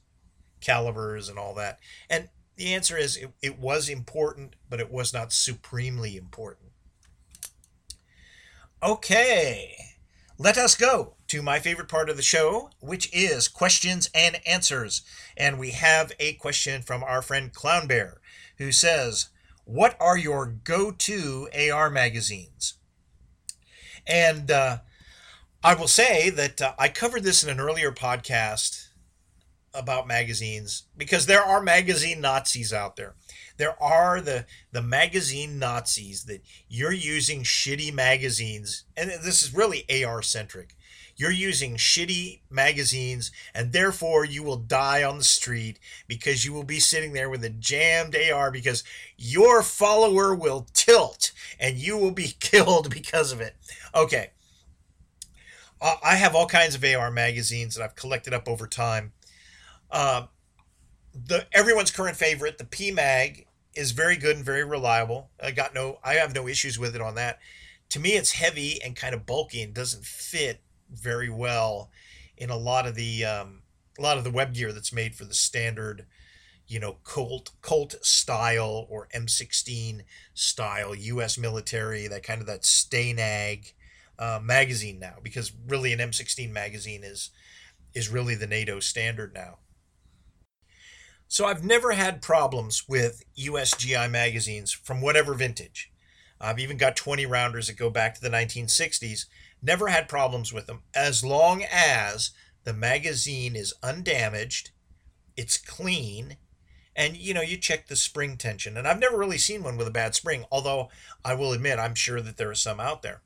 calibers, and all that? And the answer is it, it was important, but it was not supremely important. Okay, let us go to my favorite part of the show, which is questions and answers. And we have a question from our friend Clown Bear, who says, What are your go to AR magazines? And uh, I will say that uh, I covered this in an earlier podcast about magazines because there are magazine Nazis out there. There are the the magazine Nazis that you're using shitty magazines, and this is really AR centric you're using shitty magazines, and therefore you will die on the street because you will be sitting there with a jammed AR because your follower will tilt and you will be (laughs) killed because of it. Okay. I have all kinds of AR magazines that I've collected up over time. Uh, the everyone's current favorite, the PMag, is very good and very reliable. I got no, I have no issues with it on that. To me, it's heavy and kind of bulky and doesn't fit very well in a lot of the um, a lot of the web gear that's made for the standard you know Colt Colt style or M16 style U.S. military that kind of that Stanag uh, magazine now because really an M16 magazine is is really the NATO standard now. So I've never had problems with USGI magazines from whatever vintage. I've even got 20 rounders that go back to the 1960s Never had problems with them as long as the magazine is undamaged, it's clean, and you know you check the spring tension. And I've never really seen one with a bad spring, although I will admit I'm sure that there are some out there.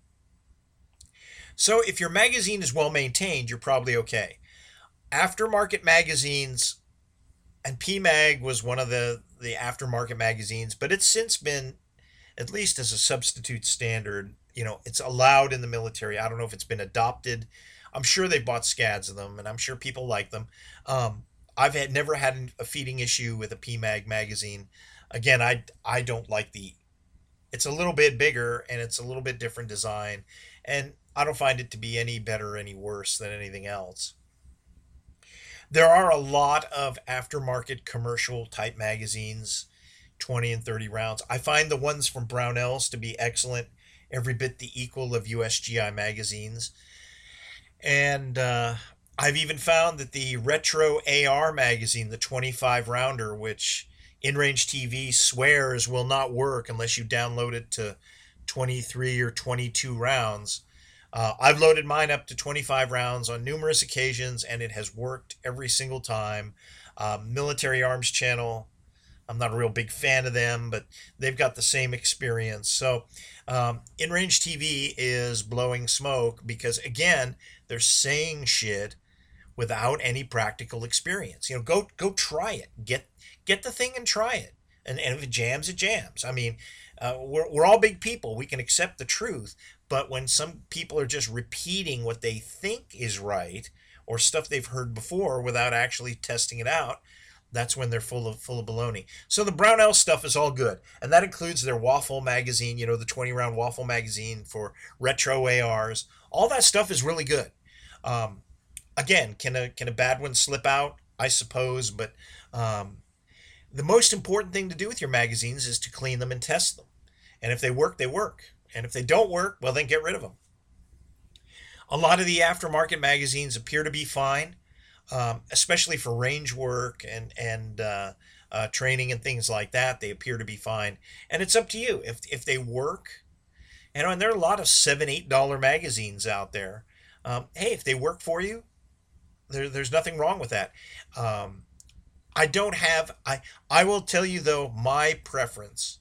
So if your magazine is well maintained, you're probably okay. Aftermarket magazines, and PMag was one of the the aftermarket magazines, but it's since been, at least as a substitute standard, you know, it's allowed in the military. I don't know if it's been adopted. I'm sure they bought scads of them, and I'm sure people like them. Um, I've had never had a feeding issue with a PMag magazine. Again, I I don't like the. It's a little bit bigger and it's a little bit different design, and I don't find it to be any better or any worse than anything else. There are a lot of aftermarket commercial type magazines, 20 and 30 rounds. I find the ones from Brownells to be excellent every bit the equal of USGI magazines. And uh, I've even found that the Retro AR magazine, the 25 rounder, which InRange TV swears will not work unless you download it to 23 or 22 rounds. Uh, I've loaded mine up to 25 rounds on numerous occasions, and it has worked every single time. Uh, Military Arms Channel, I'm not a real big fan of them, but they've got the same experience. So um, InRange TV is blowing smoke because again, they're saying shit without any practical experience. You know, go go try it. Get get the thing and try it. And, and if it jams, it jams. I mean, uh, we're, we're all big people. We can accept the truth. But when some people are just repeating what they think is right or stuff they've heard before without actually testing it out, That's when they're full of full of baloney. So the Brownell stuff is all good, and that includes their waffle magazine. You know, the twenty round waffle magazine for retro ARs. All that stuff is really good. Um, again, can a can a bad one slip out? I suppose, but um, the most important thing to do with your magazines is to clean them and test them. And if they work, they work. And if they don't work, well, then get rid of them. A lot of the aftermarket magazines appear to be fine, um, especially for range work and and uh, uh, training and things like that. They appear to be fine, and it's up to you if if they work. Know, and there are a lot of seven, eight dollar magazines out there. Um, hey, if they work for you, there, there's nothing wrong with that. Um, I don't have I I will tell you though my preference.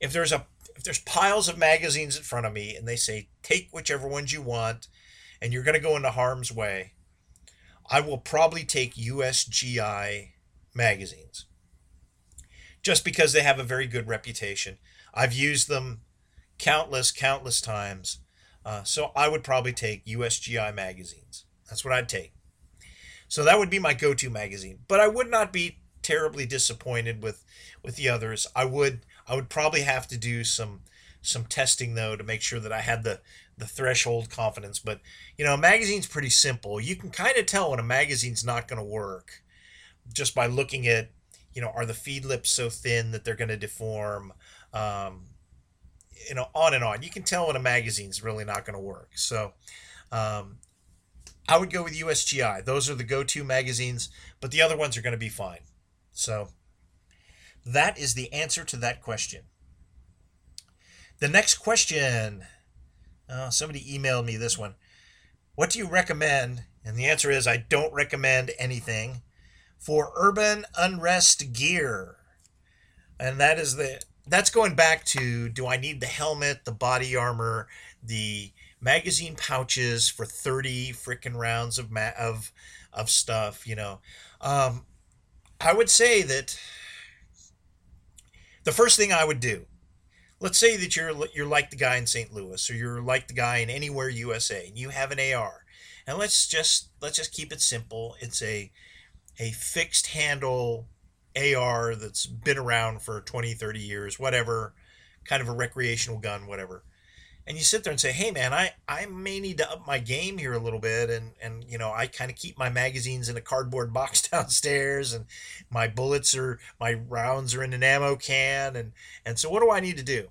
If there's a if there's piles of magazines in front of me and they say take whichever ones you want and you're going to go into harm's way, I will probably take USGI magazines. Just because they have a very good reputation. I've used them countless countless times. Uh, so I would probably take USGI magazines. That's what I'd take. So that would be my go-to magazine. But I would not be terribly disappointed with with the others. I would I would probably have to do some some testing though to make sure that I had the the threshold confidence. But you know, a magazine's pretty simple. You can kind of tell when a magazine's not going to work just by looking at you know are the feed lips so thin that they're going to deform. Um, you know, on and on. You can tell when a magazine's really not going to work. So, um, I would go with USGI. Those are the go to magazines, but the other ones are going to be fine. So that is the answer to that question. The next question uh, somebody emailed me this one. What do you recommend? And the answer is I don't recommend anything for urban unrest gear. And that is the that's going back to do I need the helmet, the body armor, the magazine pouches for 30 freaking rounds of ma- of of stuff, you know. Um, I would say that the first thing I would do, let's say that you're you're like the guy in St. Louis or you're like the guy in anywhere USA and you have an AR. And let's just let's just keep it simple. It's a a fixed handle AR that's been around for 20, 30 years, whatever, kind of a recreational gun, whatever and you sit there and say, "Hey, man, I I may need to up my game here a little bit," and and you know I kind of keep my magazines in a cardboard (laughs) box downstairs, and my bullets are my rounds are in an ammo can, and and so what do I need to do?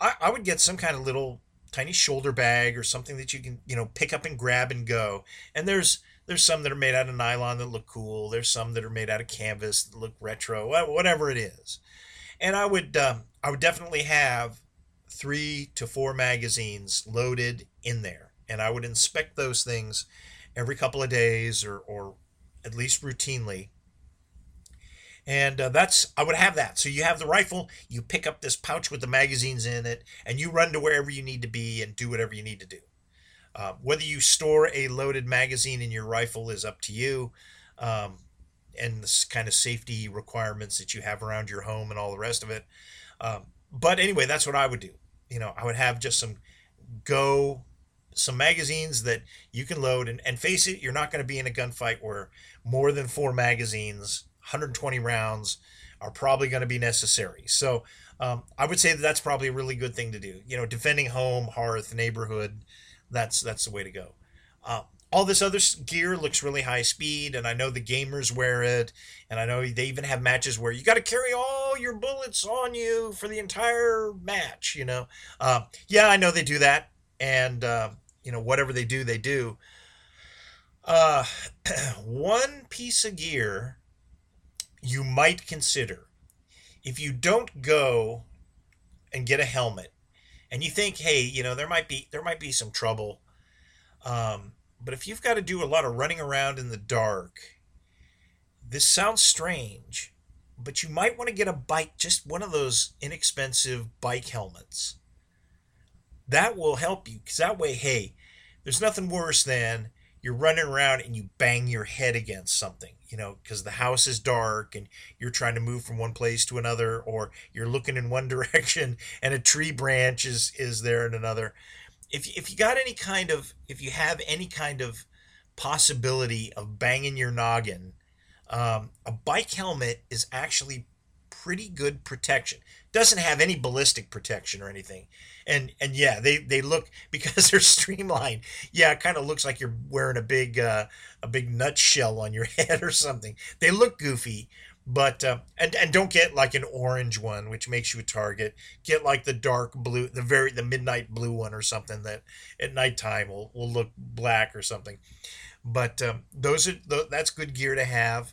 I I would get some kind of little tiny shoulder bag or something that you can you know pick up and grab and go. And there's there's some that are made out of nylon that look cool. There's some that are made out of canvas that look retro, whatever it is. And I would um, I would definitely have three to four magazines loaded in there. And I would inspect those things every couple of days or, or at least routinely. And uh, that's, I would have that. So you have the rifle, you pick up this pouch with the magazines in it, and you run to wherever you need to be and do whatever you need to do. Uh, whether you store a loaded magazine in your rifle is up to you. Um, and the kind of safety requirements that you have around your home and all the rest of it. Um, but anyway, that's what I would do you know, I would have just some go some magazines that you can load and, and face it, you're not going to be in a gunfight where more than four magazines, 120 rounds are probably going to be necessary. So um, I would say that that's probably a really good thing to do. You know, defending home, hearth, neighborhood, that's that's the way to go. Uh, all this other gear looks really high speed, and I know the gamers wear it, and I know they even have matches where you got to carry all your bullets on you for the entire match. You know, uh, yeah, I know they do that, and uh, you know whatever they do, they do. Uh, (clears throat) one piece of gear you might consider if you don't go and get a helmet, and you think, hey, you know, there might be there might be some trouble. Um, but if you've got to do a lot of running around in the dark, this sounds strange, but you might want to get a bike, just one of those inexpensive bike helmets. That will help you because that way, hey, there's nothing worse than you're running around and you bang your head against something, you know, because the house is dark and you're trying to move from one place to another, or you're looking in one (laughs) direction and a tree branch is, is there in another if if you got any kind of if you have any kind of possibility of banging your noggin Um, a bike helmet is actually pretty good protection. Doesn't have any ballistic protection or anything. And and yeah, they they look (laughs) because they're streamlined. Yeah, it kind of looks like you're wearing a big uh, a big nutshell on your (laughs) head or something. They look goofy, but uh, and and don't get like an orange one which makes you a target get like the dark blue the very the midnight blue one or something that at nighttime will, will look black or something but um, those are that's good gear to have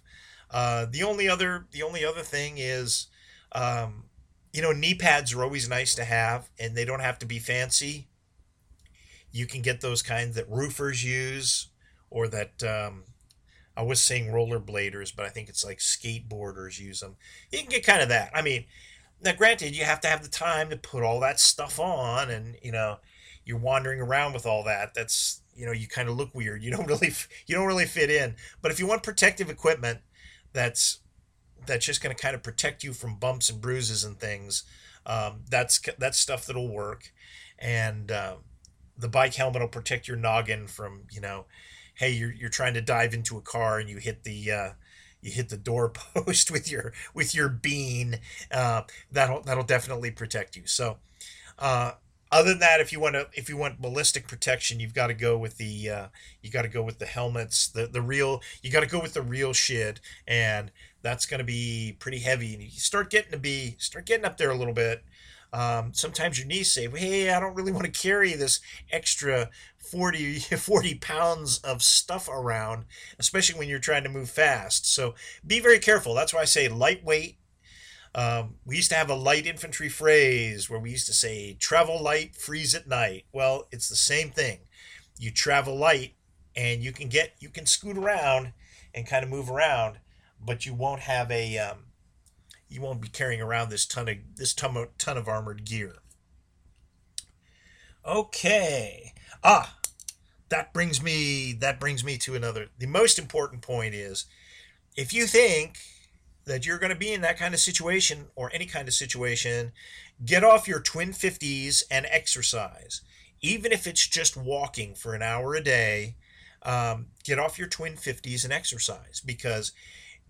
uh, the only other the only other thing is um, you know knee pads are always nice to have and they don't have to be fancy you can get those kinds that roofers use or that um, I was saying rollerbladers, but I think it's like skateboarders use them. You can get kind of that. I mean, now granted, you have to have the time to put all that stuff on, and you know, you're wandering around with all that. That's you know, you kind of look weird. You don't (laughs) really you don't really fit in. But if you want protective equipment, that's that's just going to kind of protect you from bumps and bruises and things. Um, that's that's stuff that'll work, and uh, the bike helmet will protect your noggin from you know hey, you're you're trying to dive into a car and you hit the uh, you hit the (laughs) doorpost with your with your bean. Uh, that'll that'll definitely protect you. So. Other than that, if you want to, if you want ballistic protection, you've got to go with the, uh, you got to go with the helmets, the the real, you got to go with the real shit, and that's going to be pretty heavy. And you start getting to be, start getting up there a little bit. Um, sometimes your knees say, hey, I don't really want to carry this extra 40, (laughs) 40 pounds of stuff around, especially when you're trying to move fast. So be very careful. That's why I say lightweight. Um, we used to have a light infantry phrase where we used to say, travel light, freeze at night. Well, it's the same thing. You travel light and you can get, you can scoot around and kind of move around, but you won't have a, um, you won't be carrying around this ton of this ton of, ton of armored gear. Okay. Ah, that brings me that brings me to another. The most important point is if you think that you're going to be in that kind of situation or any kind of situation, get off your twin 50s and exercise. Even if it's just walking for an hour a day, um, get off your twin 50s and exercise because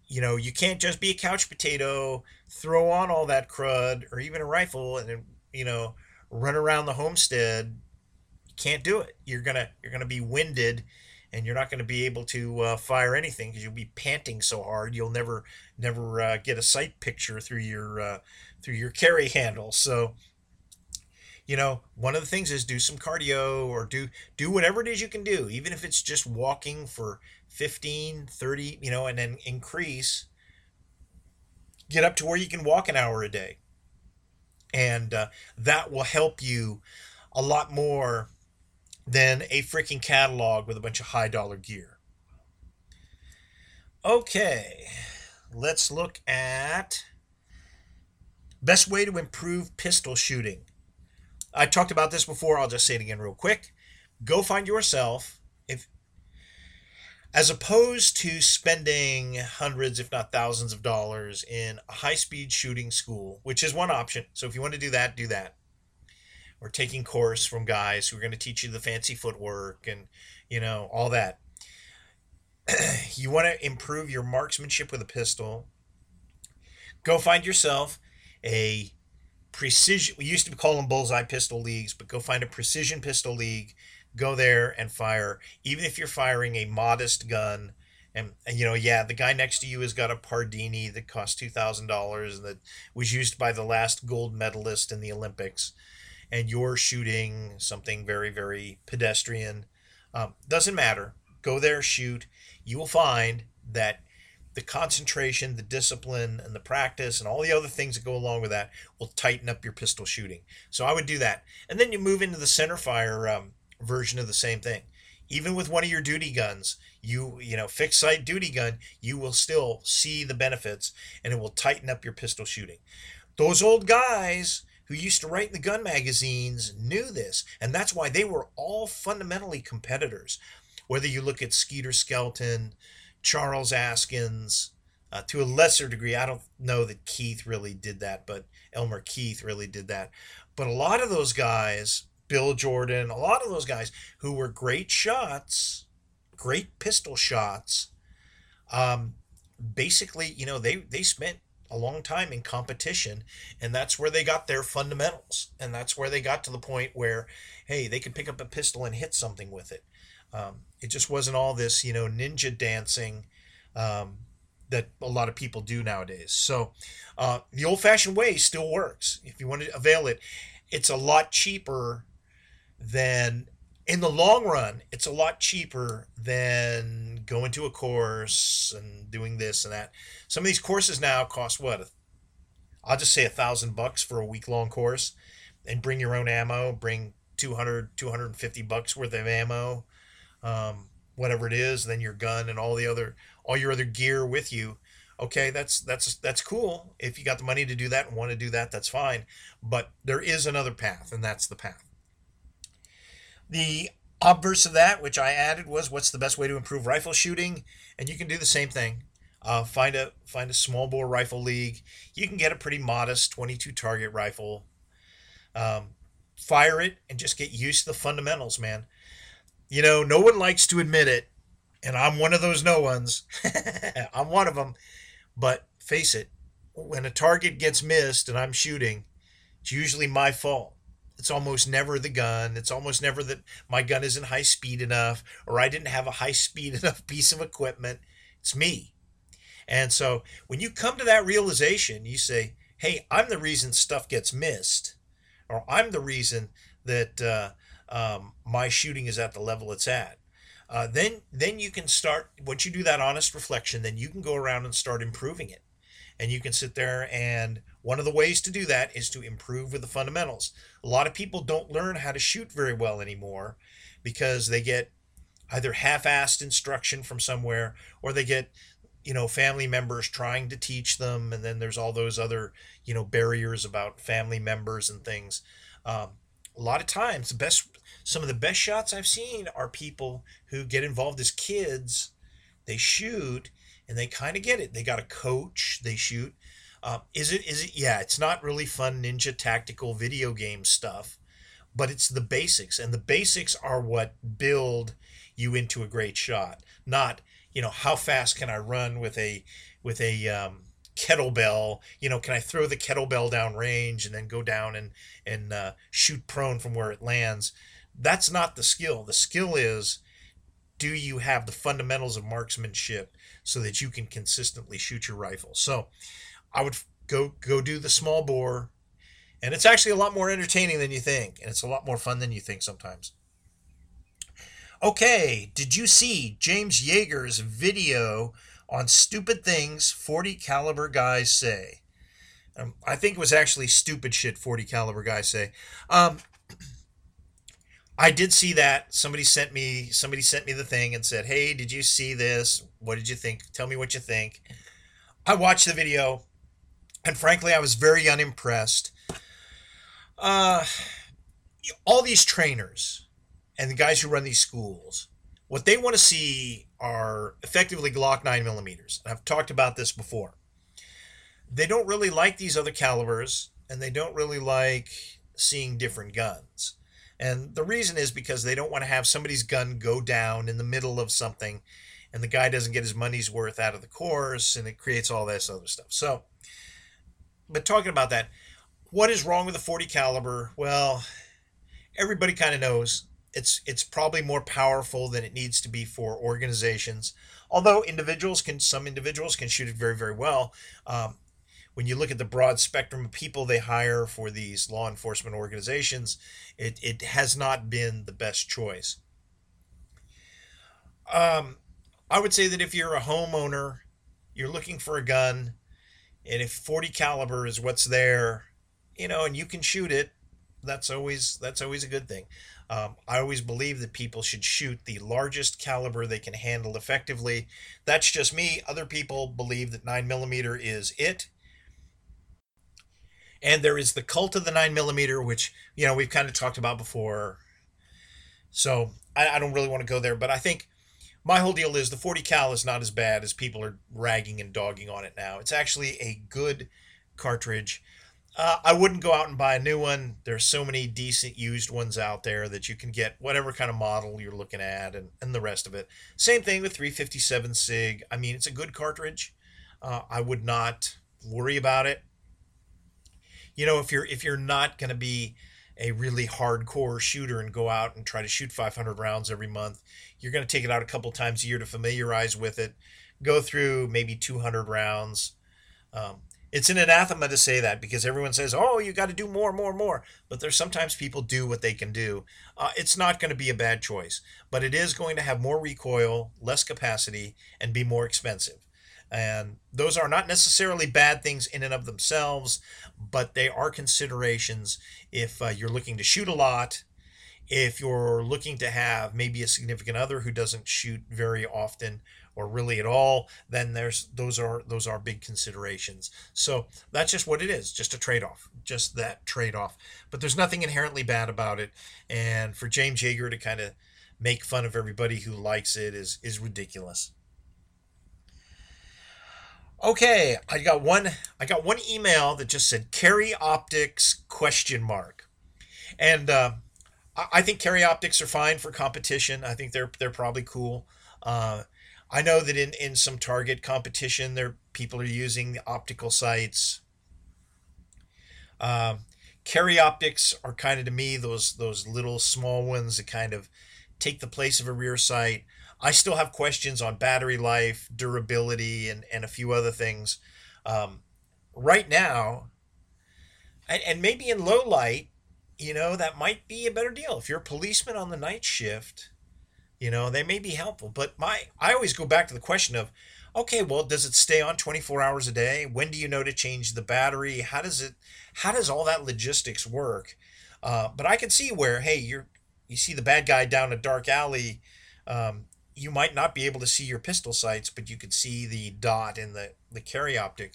you know, you can't just be a couch potato, throw on all that crud, or even a rifle, and you know, run around the homestead. You can't do it. You're gonna you're gonna be winded, and you're not gonna be able to uh, fire anything because you'll be panting so hard. You'll never never uh, get a sight picture through your uh, through your carry handle. So, you know, one of the things is do some cardio or do do whatever it is you can do, even if it's just walking for 15, 30, you know, and then increase, get up to where you can walk an hour a day. And uh, that will help you a lot more than a freaking catalog with a bunch of high dollar gear. Okay, let's look at best way to improve pistol shooting. I talked about this before, I'll just say it again real quick. Go find yourself if as opposed to spending hundreds, if not thousands of dollars in a high speed shooting school, which is one option. So if you want to do that, do that. Or taking course from guys who are going to teach you the fancy footwork and, you know, all that. (clears throat) you want to improve your marksmanship with a pistol. Go find yourself a precision. We used to call them bullseye pistol leagues, but go find a precision pistol league go there and fire, even if you're firing a modest gun. And, and you know, yeah, the guy next to you has got a Pardini that cost two thousand dollars and that was used by the last gold medalist in the Olympics, and you're shooting something very, very pedestrian. Um, doesn't matter. Go there, shoot. You will find that the concentration, the discipline, and the practice, and all the other things that go along with that will tighten up your pistol shooting. So I would do that, and then you move into the center fire. Um, version of the same thing. Even with one of your duty guns, you you know fixed sight duty gun, you will still see the benefits, and it will tighten up your pistol shooting. Those old guys who used to write in the gun magazines knew this, and that's why they were all fundamentally competitors. Whether you look at Skeeter Skelton, Charles Askins, uh, to a lesser degree, I don't know that Keith really did that, but Elmer Keith really did that. But a lot of those guys Bill Jordan, a lot of those guys who were great shots, great pistol shots, um, basically, you know, they they spent a long time in competition and that's where they got their fundamentals and that's where they got to the point where hey they could pick up a pistol and hit something with it. Um, it just wasn't all this you know ninja dancing um, that a lot of people do nowadays. So uh, the old-fashioned way still works. If you want to avail it it's a lot cheaper than in the long run, it's a lot cheaper than going to a course and doing this and that. Some of these courses now cost what? I'll just say a thousand bucks for a week long course and bring your own ammo, bring 200, 250 bucks worth of ammo, um, whatever it is, then your gun and all the other, all your other gear with you. Okay, that's that's that's cool. If you got the money to do that and want to do that, that's fine. But there is another path, and that's the path. The obverse of that, which I added, was what's the best way to improve rifle shooting, and you can do the same thing. Uh, find a find a small bore rifle league. You can get a pretty modest 22 target rifle. Um, fire it and just get used to the fundamentals, man. You know, no one likes to admit it, and I'm one of those no ones. (laughs) I'm one of them. But face it, when a target gets missed and I'm shooting, it's usually my fault. It's almost never the gun. It's almost never that my gun isn't high speed enough or I didn't have a high speed (laughs) enough piece of equipment. It's me. And so when you come to that realization, you say, hey, I'm the reason stuff gets missed, or I'm the reason that uh, um, my shooting is at the level it's at. Uh, then, then you can start. Once you do that honest reflection, then you can go around and start improving it, and you can sit there and one of the ways to do that is to improve with the fundamentals. A lot of people don't learn how to shoot very well anymore because they get either half-assed instruction from somewhere or they get you know family members trying to teach them and then there's all those other you know barriers about family members and things. Um, a lot of times the best some of the best shots i've seen are people who get involved as kids they shoot and they kind of get it. They got a coach they shoot uh, is it? Is it? Yeah, it's not really fun ninja tactical video game stuff, but it's the basics, and the basics are what build you into a great shot. Not you know how fast can I run with a with a um, kettlebell. You know, can I throw the kettlebell down range and then go down and and uh, shoot prone from where it lands? That's not the skill. The skill is do you have the fundamentals of marksmanship so that you can consistently shoot your rifle? So I would go go do the small bore, and it's actually a lot more entertaining than you think, and it's a lot more fun than you think sometimes. Okay, did you see James Yeager's video on stupid things 40 caliber guys say? Um, I think it was actually stupid shit 40 caliber guys say. Um, I did see that. Somebody sent me somebody sent me the thing and said, "Hey, did you see this? What did you think? Tell me what you think." I watched the video. And frankly, I was very unimpressed. Uh, all these trainers and the guys who run these schools, what they want to see are effectively Glock 9 millimeters. I've talked about this before. They don't really like these other calibers, and they don't really like seeing different guns. And the reason is because they don't want to have somebody's gun go down in the middle of something and the guy doesn't get his money's worth out of the course and it creates all this other stuff. So but talking about that, what is wrong with the 40 caliber? Well, everybody kind of knows it's it's probably more powerful than it needs to be for organizations. Although individuals can, some individuals can shoot it very very well. Um, when you look at the broad spectrum of people they hire for these law enforcement organizations, it, it has not been the best choice. Um, I would say that if you're a homeowner, you're looking for a gun, and if 40 caliber is what's there, you know, and you can shoot it, that's always that's always a good thing. Um, I always believe that people should shoot the largest caliber they can handle effectively. That's just me. Other people believe that nine millimeter is it. And there is the cult of the nine millimeter, which you know we've kind of talked about before. So I, I don't really want to go there, but I think my whole deal is the 40 cal is not as bad as people are ragging and dogging on it now. It's actually a good cartridge. Uh, I wouldn't go out and buy a new one. There's so many decent used ones out there that you can get whatever kind of model you're looking at and, and the rest of it. Same thing with 357 SIG. I mean, it's a good cartridge. uh, I would not worry about it. You know, if you're if you're not going to be a really hardcore shooter and go out and try to shoot 500 rounds every month, you're going to take it out a couple times a year to familiarize with it. Go through maybe 200 rounds. Um, it's an anathema to say that because everyone says, "Oh, you got to do more, more, more." But there's sometimes people do what they can do. Uh, it's not going to be a bad choice, but it is going to have more recoil, less capacity, and be more expensive. And those are not necessarily bad things in and of themselves, but they are considerations if uh, you're looking to shoot a lot, if you're looking to have maybe a significant other who doesn't shoot very often, or really at all, then there's those are those are big considerations. So that's just what it is, just a trade-off, just that trade-off. But there's nothing inherently bad about it. And for James Yeager to kind of make fun of everybody who likes it is is ridiculous. Okay, I got one I got one email that just said carry optics question mark. And uh, I think carry optics are fine for competition. I think they're they're probably cool. Uh, I know that in, in some target competition, there people are using the optical sights. Um, carry optics are kind of to me those those little small ones that kind of take the place of a rear sight. I still have questions on battery life, durability, and and a few other things. Um, right now, and, and maybe in low light, you know that might be a better deal if you're a policeman on the night shift you know, they may be helpful, but my I always go back to the question of okay, well, does it stay on 24 hours a day? When do you know to change the battery? How does it how does all that logistics work? Uh, but I can see where hey, you're you see the bad guy down a dark alley, um, you might not be able to see your pistol sights, but you could see the dot in the the carry optic.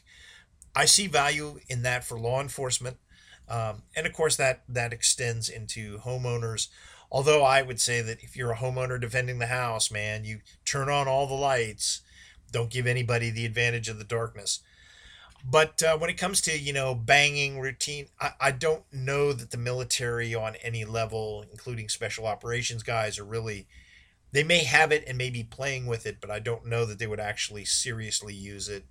I see value in that for law enforcement, um, and of course that that extends into homeowners. Although I would say that if you're a homeowner defending the house, man, you turn on all the lights. Don't give anybody the advantage of the darkness. But uh, when it comes to, you know, banging routine, I, I don't know that the military on any level, including special operations guys, are really, they may have it and may be playing with it, but I don't know that they would actually seriously use it.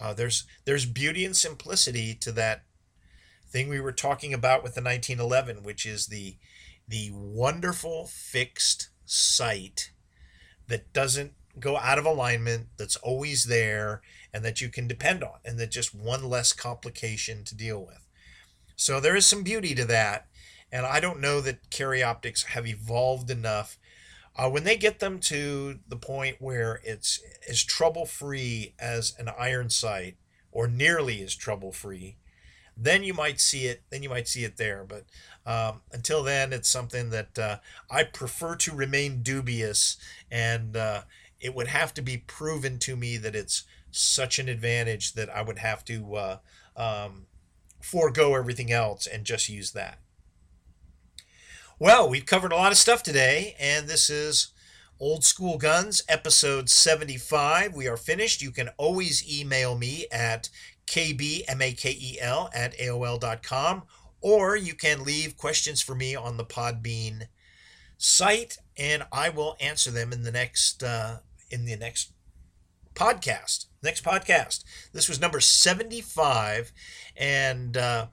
Uh, there's there's beauty and simplicity to that thing we were talking about with the 1911, which is the the wonderful fixed sight that doesn't go out of alignment, that's always there, and that you can depend on, and that just one less complication to deal with. So there is some beauty to that, and I don't know that carry optics have evolved enough. Uh, when they get them to the point where it's as trouble free as an iron sight, or nearly as trouble free, then you might see it. Then you might see it there. But um, until then, it's something that uh, I prefer to remain dubious, and uh, it would have to be proven to me that it's such an advantage that I would have to uh, um, forego everything else and just use that. Well, we've covered a lot of stuff today, and this is Old School Guns, episode 75. We are finished. You can always email me at kbmakel at aol.com, or you can leave questions for me on the Podbean site, and I will answer them in the next uh, in the next podcast. Next podcast. This was number seventy-five, and uh,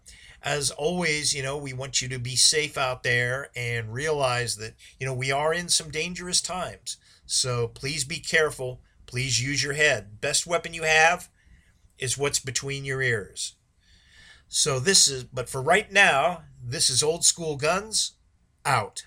as always, you know, we want you to be safe out there and realize that you know we are in some dangerous times. So please be careful. Please use your head. Best weapon you have is what's between your ears. So this is, but for right now, this is Old School Guns out.